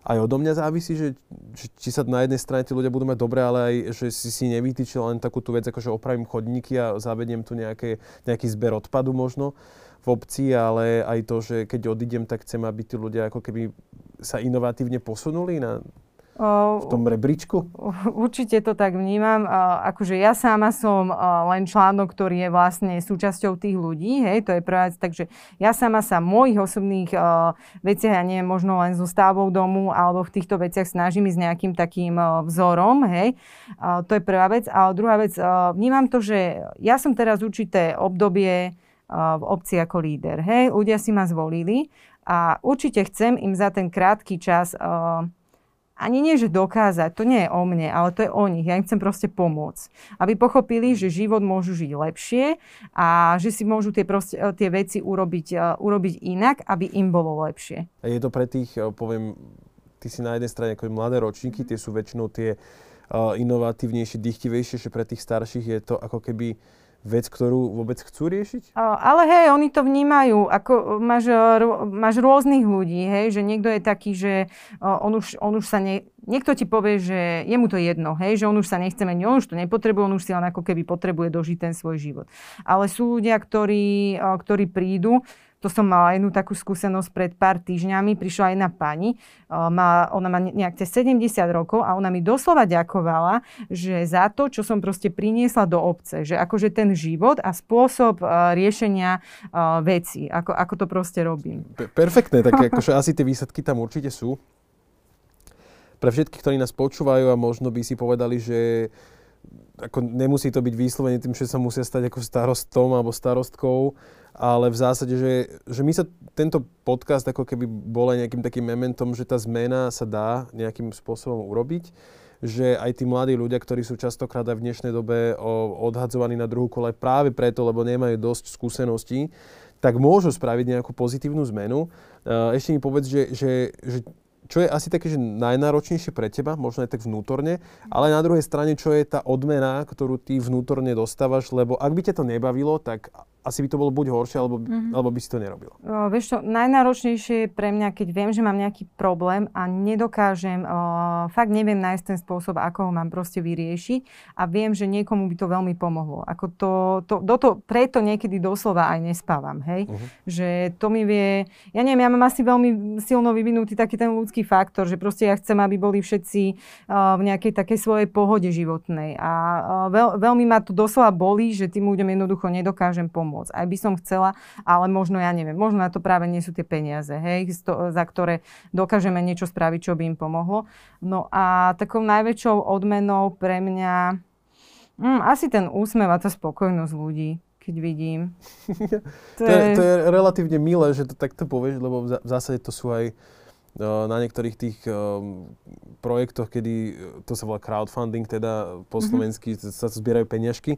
aj odo mňa závisí, že, že či sa na jednej strane tí ľudia budú mať dobre, ale aj, že si si nevytýčil len takú tú vec, ako že opravím chodníky a zavediem tu nejaké, nejaký zber odpadu možno v obci, ale aj to, že keď odídem, tak chcem, aby tí ľudia ako keby sa inovatívne posunuli na, v tom rebríčku? Určite to tak vnímam. Akože ja sama som len článok, ktorý je vlastne súčasťou tých ľudí, hej, to je prvá vec. Takže ja sama sa v mojich osobných veciach, ja neviem, možno len so stavbou domu alebo v týchto veciach snažím ísť nejakým takým vzorom, hej. To je prvá vec. A druhá vec, vnímam to, že ja som teraz určité obdobie v obci ako líder, hej. Ľudia si ma zvolili a určite chcem im za ten krátky čas ani nie, že dokázať, to nie je o mne, ale to je o nich. Ja im chcem proste pomôcť. Aby pochopili, že život môžu žiť lepšie a že si môžu tie, proste, e, tie veci urobiť, uh, urobiť inak, aby im bolo lepšie. Je to pre tých, e, poviem, ty si na jednej strane ako mladé ročníky, tie sú väčšinou tie uh, inovatívnejšie, dychtivejšie, že pre tých starších je to ako keby vec, ktorú vôbec chcú riešiť? Ale hej, oni to vnímajú. Ako máš, máš rôznych ľudí, hej, že niekto je taký, že on už, on už sa ne... Niekto ti povie, že je mu to jedno, hej, že on už sa nechce meniť, on už to nepotrebuje, on už si len ako keby potrebuje dožiť ten svoj život. Ale sú ľudia, ktorí, ktorí prídu, to som mala jednu takú skúsenosť pred pár týždňami. Prišla jedna pani, má, ona má nejak cez 70 rokov a ona mi doslova ďakovala, že za to, čo som proste priniesla do obce, že akože ten život a spôsob riešenia vecí, ako, ako to proste robím. Perfektné, tak akože asi tie výsledky tam určite sú. Pre všetkých, ktorí nás počúvajú a možno by si povedali, že ako nemusí to byť vyslovene tým, že sa musia stať ako starostom alebo starostkou, ale v zásade, že, že my sa tento podcast ako keby bol aj nejakým takým mementom, že tá zmena sa dá nejakým spôsobom urobiť, že aj tí mladí ľudia, ktorí sú častokrát aj v dnešnej dobe odhadzovaní na druhú kole práve preto, lebo nemajú dosť skúseností, tak môžu spraviť nejakú pozitívnu zmenu. Ešte mi povedz, že, že, že čo je asi také, že najnáročnejšie pre teba, možno aj tak vnútorne, ale na druhej strane, čo je tá odmena, ktorú ty vnútorne dostávaš, lebo ak by ťa to nebavilo, tak asi by to bolo buď horšie, alebo, mm-hmm. alebo by si to nerobila. O, vieš čo, najnáročnejšie je pre mňa, keď viem, že mám nejaký problém a nedokážem, o, fakt neviem nájsť ten spôsob, ako ho mám proste vyriešiť a viem, že niekomu by to veľmi pomohlo. Ako to, to, do to, preto niekedy doslova aj nespávam, hej. Uh-huh. Že to mi vie, ja neviem, ja mám asi veľmi silno vyvinutý taký ten ľudský faktor, že proste ja chcem, aby boli všetci o, v nejakej takej svojej pohode životnej a o, veľ, veľmi ma to doslova bolí, že tým ľuďom jednoducho nedokážem pomôcť pomôcť. Aj by som chcela, ale možno, ja neviem, možno na to práve nie sú tie peniaze, hej, za ktoré dokážeme niečo spraviť, čo by im pomohlo. No a takou najväčšou odmenou pre mňa mm, asi ten úsmev a tá spokojnosť ľudí keď vidím. To, to, je, to je relatívne milé, že to takto povieš, lebo v zásade to sú aj uh, na niektorých tých um, projektoch, kedy to sa volá crowdfunding, teda po mhm. slovensky mm-hmm. sa zbierajú peniažky.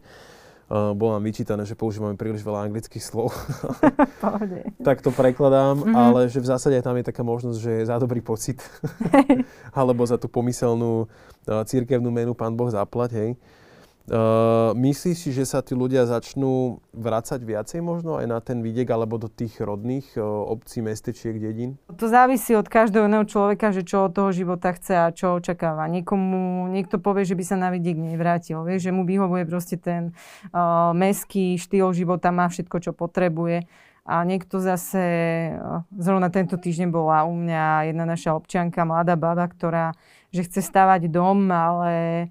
Uh, bolo nám vyčítané, že používame príliš veľa anglických slov. tak to prekladám, mm-hmm. ale že v zásade tam je taká možnosť, že za dobrý pocit alebo za tú pomyselnú uh, církevnú menu pán Boh zaplať, hej. Uh, myslíš si, že sa tí ľudia začnú vrácať viacej možno aj na ten vidiek alebo do tých rodných uh, obcí, mestečiek, dedín? To závisí od každého iného človeka, že čo od toho života chce a čo očakáva. Niekomu, niekto povie, že by sa na vidiek nevrátil, vie, že mu vyhovuje proste ten uh, meský štýl života, má všetko, čo potrebuje. A niekto zase, zrovna tento týždeň bola u mňa jedna naša občianka, mladá baba, ktorá, že chce stavať dom, ale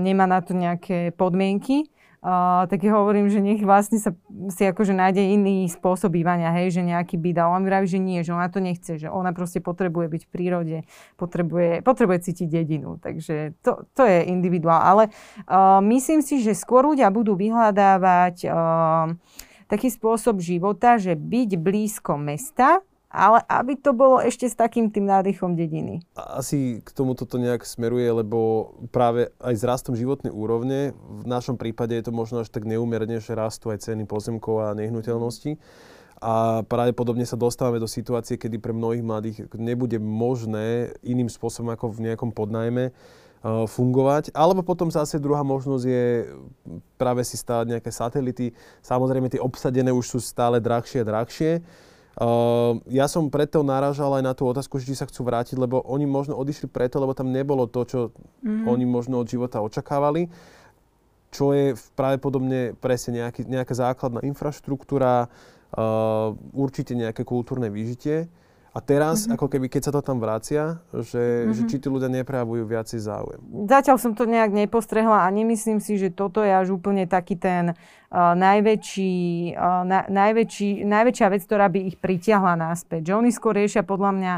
nemá na to nejaké podmienky, Uh, tak ja hovorím, že nech vlastne sa si akože nájde iný spôsob bývania, hej, že nejaký byt. A on mi vraví, že nie, že ona to nechce, že ona proste potrebuje byť v prírode, potrebuje, potrebuje cítiť dedinu. Takže to, to je individuál. Ale uh, myslím si, že skôr ľudia budú vyhľadávať uh, taký spôsob života, že byť blízko mesta, ale aby to bolo ešte s takým tým nádychom dediny. Asi k tomu toto nejak smeruje, lebo práve aj s rastom životnej úrovne, v našom prípade je to možno až tak neumerne, že rastú aj ceny pozemkov a nehnuteľností. A pravdepodobne sa dostávame do situácie, kedy pre mnohých mladých nebude možné iným spôsobom ako v nejakom podnajme fungovať. Alebo potom zase druhá možnosť je práve si stavať nejaké satelity. Samozrejme tie obsadené už sú stále drahšie a drahšie Uh, ja som preto narážal aj na tú otázku, že či sa chcú vrátiť, lebo oni možno odišli preto, lebo tam nebolo to, čo mm-hmm. oni možno od života očakávali, čo je práve podobne presne nejaký, nejaká základná infraštruktúra, uh, určite nejaké kultúrne výžitie. A teraz, mm-hmm. ako keby, keď sa to tam vracia, že, mm-hmm. že či tí ľudia neprejavujú viacej záujem. Zatiaľ som to nejak nepostrehla a nemyslím si, že toto je až úplne taký ten najväčší, na, najväčší, najväčšia vec, ktorá by ich pritiahla náspäť. Že oni skôr riešia podľa mňa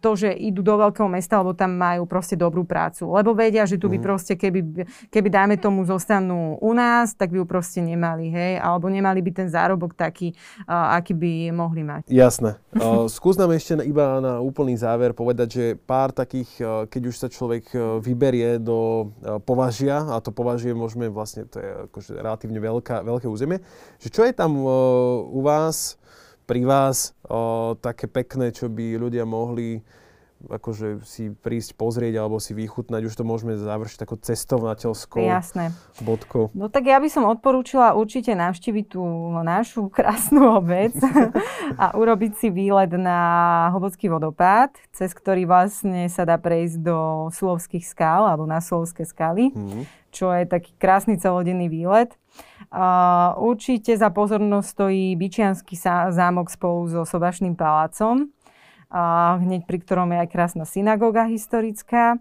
to, že idú do veľkého mesta, lebo tam majú proste dobrú prácu. Lebo vedia, že tu by mm. proste, keby, keby dajme tomu zostanú u nás, tak by ju proste nemali, hej? Alebo nemali by ten zárobok taký, aký by mohli mať. Jasné. Skús nám ešte iba na úplný záver povedať, že pár takých, keď už sa človek vyberie do považia, a to považie môžeme vlastne, to je akože relatívne veľká, veľké územie. Že čo je tam u vás, pri vás také pekné, čo by ľudia mohli akože si prísť pozrieť alebo si vychutnať, už to môžeme završiť takou cestovateľskou Jasné. bodkou. No tak ja by som odporúčila určite navštíviť tú našu krásnu obec a urobiť si výlet na Hlbocký vodopád, cez ktorý vlastne sa dá prejsť do Slovských skál alebo na Slovské skaly, mm. Čo je taký krásny celodenný výlet. Uh, určite za pozornosť stojí Byčianský zámok spolu so Sobašným palácom a hneď pri ktorom je aj krásna synagóga historická.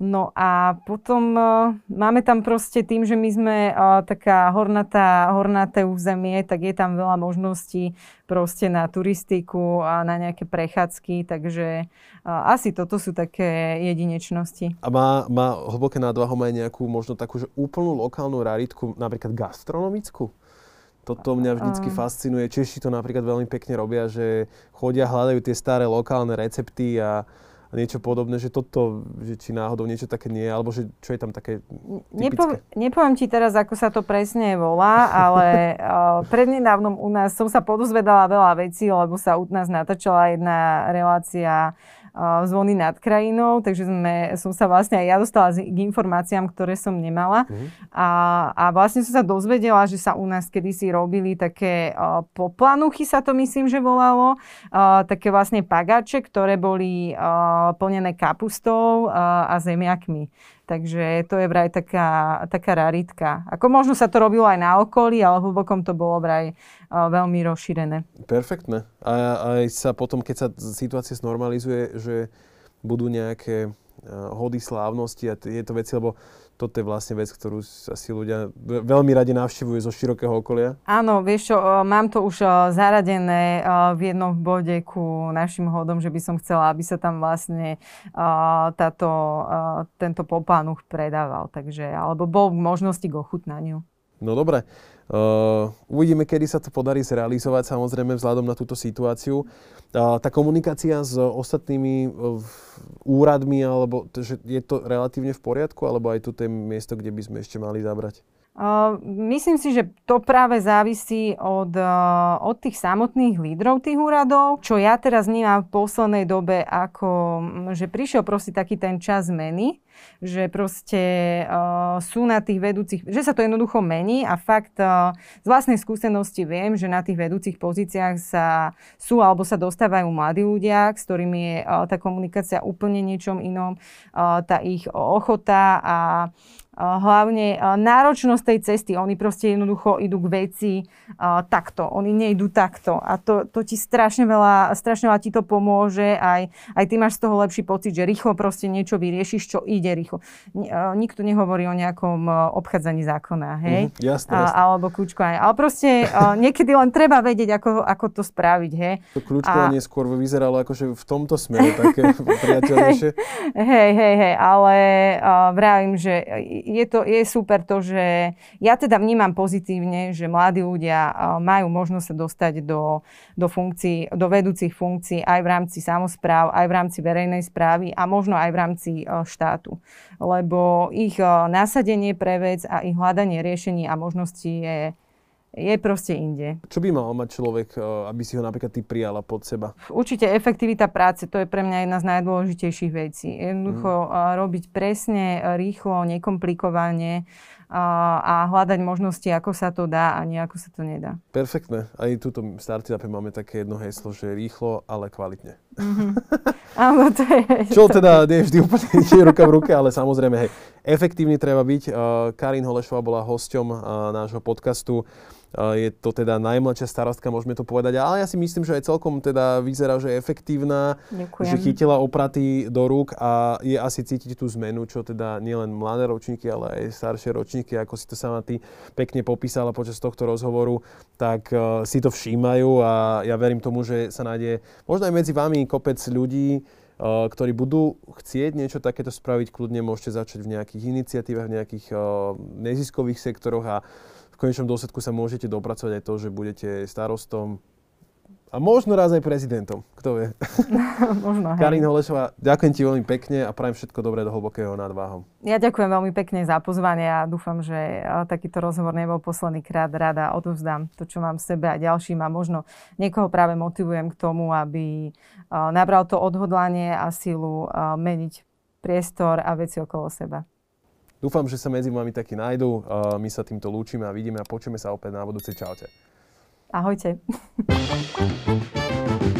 No a potom uh, máme tam proste tým, že my sme uh, taká hornatá, hornaté územie, tak je tam veľa možností proste na turistiku a na nejaké prechádzky, takže uh, asi toto sú také jedinečnosti. A má, má hlboké nadvahom aj nejakú možno takú že úplnú lokálnu raritku, napríklad gastronomickú? Toto mňa vždycky fascinuje. Češi to napríklad veľmi pekne robia, že chodia, hľadajú tie staré lokálne recepty a, a niečo podobné, že toto, že či náhodou niečo také nie, alebo že čo je tam také typické. Nepo, nepoviem ti teraz, ako sa to presne volá, ale uh, prednedávnom u nás som sa podozvedala veľa vecí, lebo sa u nás natáčala jedna relácia zvony nad krajinou, takže sme, som sa vlastne aj ja dostala k informáciám, ktoré som nemala. Uh-huh. A, a vlastne som sa dozvedela, že sa u nás kedysi robili také uh, poplanuchy, sa to myslím, že volalo, uh, také vlastne pagače, ktoré boli uh, plnené kapustou uh, a zemiakmi. Takže to je vraj taká, taká raritka. Ako možno sa to robilo aj na okolí, ale hlbokom to bolo vraj uh, veľmi rozšírené. Perfektné. A aj sa potom, keď sa situácia znormalizuje, že budú nejaké uh, hody slávnosti a tieto veci, lebo toto je vlastne vec, ktorú asi ľudia veľmi radi navštevujú zo širokého okolia. Áno, vieš čo, mám to už zaradené v jednom bode ku našim hodom, že by som chcela, aby sa tam vlastne táto, tento popánuch predával. Takže, alebo bol možnosti k ochutnaniu. No dobre. Uh, uvidíme, kedy sa to podarí zrealizovať, samozrejme vzhľadom na túto situáciu. Uh, tá komunikácia s ostatnými uh, úradmi, alebo že je to relatívne v poriadku, alebo aj tu je miesto, kde by sme ešte mali zabrať? Myslím si, že to práve závisí od, od tých samotných lídrov tých úradov, čo ja teraz vnímam v poslednej dobe ako, že prišiel proste taký ten čas zmeny, že proste uh, sú na tých vedúcich, že sa to jednoducho mení a fakt uh, z vlastnej skúsenosti viem, že na tých vedúcich pozíciách sa sú alebo sa dostávajú mladí ľudia, s ktorými je uh, tá komunikácia úplne niečom inom, uh, tá ich ochota a hlavne náročnosť tej cesty. Oni proste jednoducho idú k veci takto. Oni nejdú takto. A to, to ti strašne veľa, strašne veľa ti to pomôže. Aj, aj ty máš z toho lepší pocit, že rýchlo proste niečo vyriešiš, čo ide rýchlo. Nikto nehovorí o nejakom obchádzaní zákona, hej? Mm, jasne, jasne. A, alebo kľúčkovanie. Ale proste niekedy len treba vedieť, ako, ako to spraviť, hej? To kľúčkovanie a... skôr vyzeralo akože v tomto smere také priateľnejšie. Hej, hej, hej, ale uh, vravím, že je, to, je super to, že ja teda vnímam pozitívne, že mladí ľudia majú možnosť sa dostať do, do, funkcií, do vedúcich funkcií aj v rámci samozpráv, aj v rámci verejnej správy a možno aj v rámci štátu. Lebo ich nasadenie pre vec a ich hľadanie riešení a možností je je proste inde. Čo by mal mať človek, eh, aby si ho napríklad ty prijala pod seba? Určite efektivita práce, to je pre mňa jedna z najdôležitejších vecí. Jednoducho mm. robiť presne, rýchlo, nekomplikovane, a hľadať možnosti, ako sa to dá a nie ako sa to nedá. Perfektné. Aj tuto v Startup máme také jedno heslo, že rýchlo, ale kvalitne. Mm-hmm. Áno, to je... Čo teda nie vždy úplne nie ruka v ruke, ale samozrejme, hej, efektívny treba byť. Karin Holešová bola hosťom nášho podcastu. Je to teda najmladšia starostka, môžeme to povedať, ale ja si myslím, že aj celkom teda vyzerá, že je efektívna, Ďakujem. že chytila opraty do rúk a je asi cítiť tú zmenu, čo teda nielen mladé ročníky, ale aj staršie ročníky, ako si to sama ty pekne popísala počas tohto rozhovoru, tak uh, si to všímajú a ja verím tomu, že sa nájde možno aj medzi vami kopec ľudí, uh, ktorí budú chcieť niečo takéto spraviť, kľudne môžete začať v nejakých iniciatívach, v nejakých uh, neziskových sektoroch a konečnom dôsledku sa môžete dopracovať aj to, že budete starostom a možno raz aj prezidentom, kto vie. možno, hej. Karin Holešová, ďakujem ti veľmi pekne a prajem všetko dobré do hlbokého nadváhom. Ja ďakujem veľmi pekne za pozvanie a dúfam, že takýto rozhovor nebol posledný krát. Rada odovzdám to, čo mám v sebe a ďalším a možno niekoho práve motivujem k tomu, aby nabral to odhodlanie a sílu meniť priestor a veci okolo seba. Dúfam, že sa medzi vami takí nájdú. My sa týmto lúčime a vidíme a počujeme sa opäť na budúcej. Čaute. Ahojte.